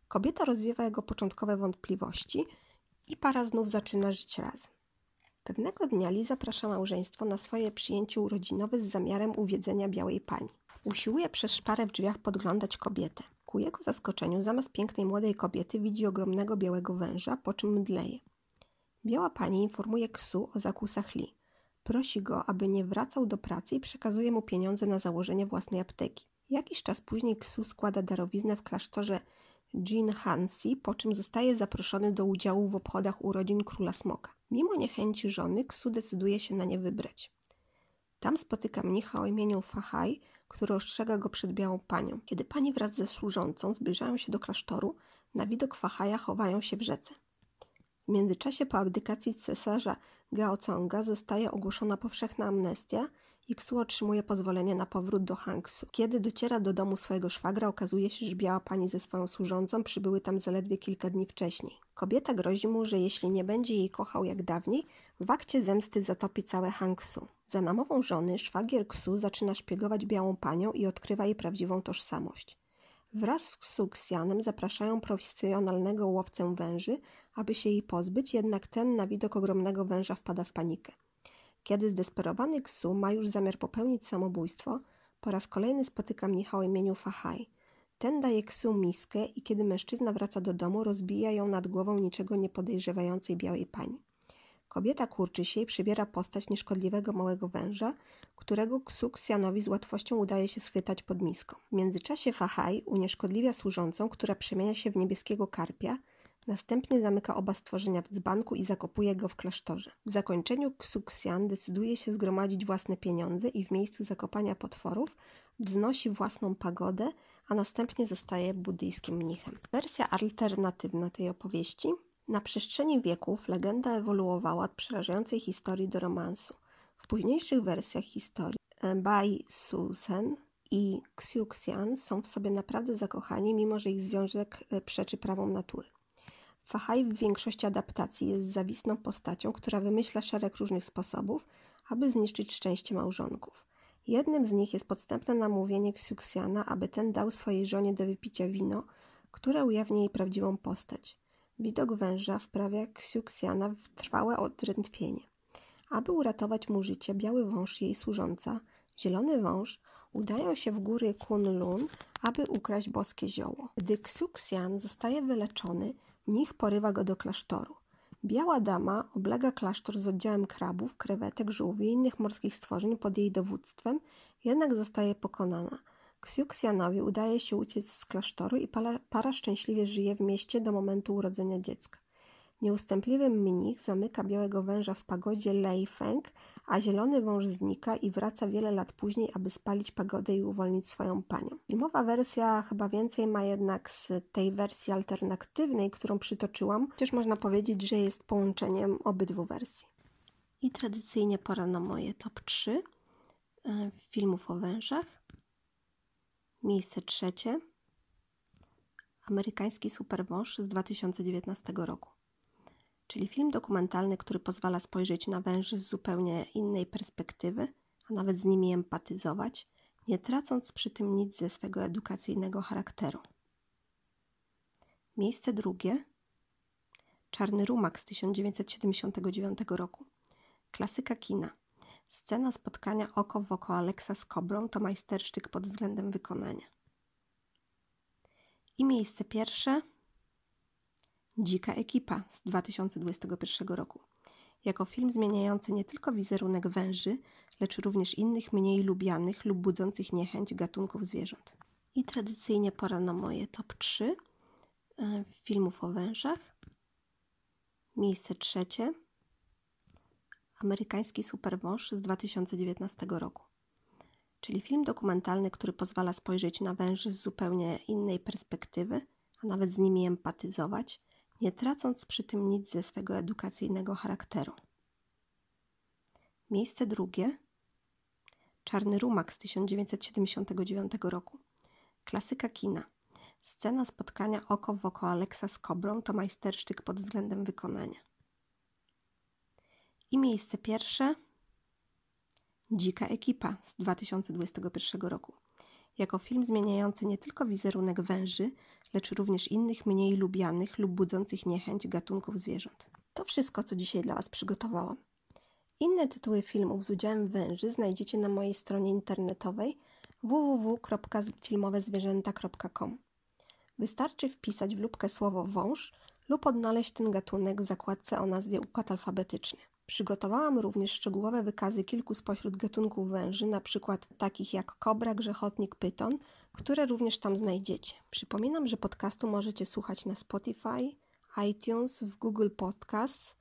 Kobieta rozwiewa jego początkowe wątpliwości i para znów zaczyna żyć razem. Pewnego dnia Li zaprasza małżeństwo na swoje przyjęcie urodzinowe z zamiarem uwiedzenia białej pani. Usiłuje przez szparę w drzwiach podglądać kobietę. Ku jego zaskoczeniu, zamiast pięknej młodej kobiety, widzi ogromnego białego węża, po czym mdleje. Biała pani informuje Ksu o zakusach Li. Prosi go, aby nie wracał do pracy i przekazuje mu pieniądze na założenie własnej apteki. Jakiś czas później Ksu składa darowiznę w klasztorze Jin Hansi, po czym zostaje zaproszony do udziału w obchodach urodzin króla smoka. Mimo niechęci żony, Ksu decyduje się na nie wybrać. Tam spotyka mnicha o imieniu Fahai, który ostrzega go przed białą panią. Kiedy pani wraz ze służącą zbliżają się do klasztoru, na widok Fahaja chowają się w rzece. W międzyczasie po abdykacji cesarza Gaoconga zostaje ogłoszona powszechna amnestia i Ksu otrzymuje pozwolenie na powrót do Hangsu. Kiedy dociera do domu swojego szwagra, okazuje się, że biała pani ze swoją służącą przybyły tam zaledwie kilka dni wcześniej. Kobieta grozi mu, że jeśli nie będzie jej kochał jak dawniej, w akcie zemsty zatopi całe Hangsu. Za namową żony szwagier Ksu zaczyna szpiegować białą panią i odkrywa jej prawdziwą tożsamość. Wraz z Ksuksjanem zapraszają profesjonalnego łowcę węży, aby się jej pozbyć, jednak ten na widok ogromnego węża wpada w panikę. Kiedy zdesperowany Ksu ma już zamiar popełnić samobójstwo, po raz kolejny spotyka mnicha imieniu Fahaj. Ten daje Ksu miskę i kiedy mężczyzna wraca do domu, rozbija ją nad głową niczego nie podejrzewającej białej pani. Kobieta kurczy się i przybiera postać nieszkodliwego małego węża, którego Ksuksjanowi z łatwością udaje się schwytać pod miską. W międzyczasie Fahaj unieszkodliwia służącą, która przemienia się w niebieskiego karpia, Następnie zamyka oba stworzenia w dzbanku i zakopuje go w klasztorze. W zakończeniu Ksuksjan decyduje się zgromadzić własne pieniądze i w miejscu zakopania potworów wznosi własną pagodę, a następnie zostaje buddyjskim mnichem. Wersja alternatywna tej opowieści na przestrzeni wieków legenda ewoluowała od przerażającej historii do romansu. W późniejszych wersjach historii Bai Susen i Xiuxian są w sobie naprawdę zakochani, mimo że ich związek e, przeczy prawom natury. Fahaj w większości adaptacji jest zawistną postacią, która wymyśla szereg różnych sposobów, aby zniszczyć szczęście małżonków. Jednym z nich jest podstępne namówienie Ksiuksiana, aby ten dał swojej żonie do wypicia wino, które ujawni jej prawdziwą postać. Widok węża wprawia Ksiuksiana w trwałe odrętwienie. Aby uratować mu życie, biały wąż jej służąca, zielony wąż, udają się w góry Kunlun, aby ukraść boskie zioło. Gdy Ksiuksian zostaje wyleczony, Mnich porywa go do klasztoru. Biała dama oblega klasztor z oddziałem krabów, krewetek, żółwi i innych morskich stworzeń pod jej dowództwem, jednak zostaje pokonana. Ksiuksjanowi udaje się uciec z klasztoru i para, para szczęśliwie żyje w mieście do momentu urodzenia dziecka. Nieustępliwy mnich zamyka białego węża w pagodzie Lei Feng, a zielony wąż znika i wraca wiele lat później, aby spalić pagodę i uwolnić swoją panią. Filmowa wersja chyba więcej ma jednak z tej wersji alternatywnej, którą przytoczyłam, chociaż można powiedzieć, że jest połączeniem obydwu wersji. I tradycyjnie pora na moje top 3 e, filmów o wężach. Miejsce trzecie. Amerykański superwąż z 2019 roku czyli film dokumentalny, który pozwala spojrzeć na węży z zupełnie innej perspektywy, a nawet z nimi empatyzować, nie tracąc przy tym nic ze swego edukacyjnego charakteru. Miejsce drugie Czarny rumak z 1979 roku. Klasyka kina. Scena spotkania oko w oko Aleksa z kobrą to majstersztyk pod względem wykonania. I miejsce pierwsze Dzika ekipa z 2021 roku. Jako film zmieniający nie tylko wizerunek węży, lecz również innych mniej lubianych lub budzących niechęć gatunków zwierząt. I tradycyjnie pora na moje top 3 e, filmów o wężach. Miejsce trzecie Amerykański superwąż z 2019 roku. Czyli film dokumentalny, który pozwala spojrzeć na węży z zupełnie innej perspektywy, a nawet z nimi empatyzować, nie tracąc przy tym nic ze swego edukacyjnego charakteru. Miejsce drugie Czarny rumak z 1979 roku. Klasyka kina. Scena spotkania oko w oko Aleksa z kobrą to majstersztyk pod względem wykonania. I miejsce pierwsze Dzika ekipa z 2021 roku. Jako film zmieniający nie tylko wizerunek węży, lecz również innych mniej lubianych lub budzących niechęć gatunków zwierząt. To wszystko, co dzisiaj dla Was przygotowałam. Inne tytuły filmów z udziałem węży znajdziecie na mojej stronie internetowej www.filmowezwierzęta.com. Wystarczy wpisać w lubkę słowo wąż lub odnaleźć ten gatunek w zakładce o nazwie Układ alfabetyczny. Przygotowałam również szczegółowe wykazy kilku spośród gatunków węży, np. takich jak kobra, grzechotnik, pyton, które również tam znajdziecie. Przypominam, że podcastu możecie słuchać na Spotify, iTunes, w Google Podcasts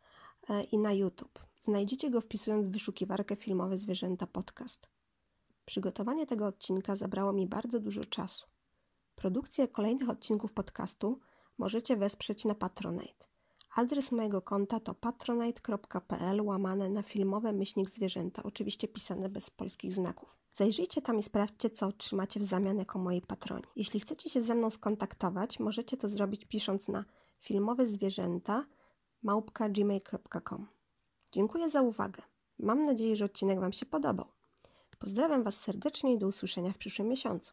e, i na YouTube. Znajdziecie go wpisując w wyszukiwarkę filmowe zwierzęta podcast. Przygotowanie tego odcinka zabrało mi bardzo dużo czasu. Produkcję kolejnych odcinków podcastu możecie wesprzeć na Patronite. Adres mojego konta to patronite.pl łamane na filmowe myślnik zwierzęta, oczywiście pisane bez polskich znaków. Zajrzyjcie tam i sprawdźcie, co otrzymacie w zamian jako moi patroni. Jeśli chcecie się ze mną skontaktować, możecie to zrobić pisząc na filmowe zwierzęta małpka.gmail.com. Dziękuję za uwagę. Mam nadzieję, że odcinek Wam się podobał. Pozdrawiam Was serdecznie i do usłyszenia w przyszłym miesiącu.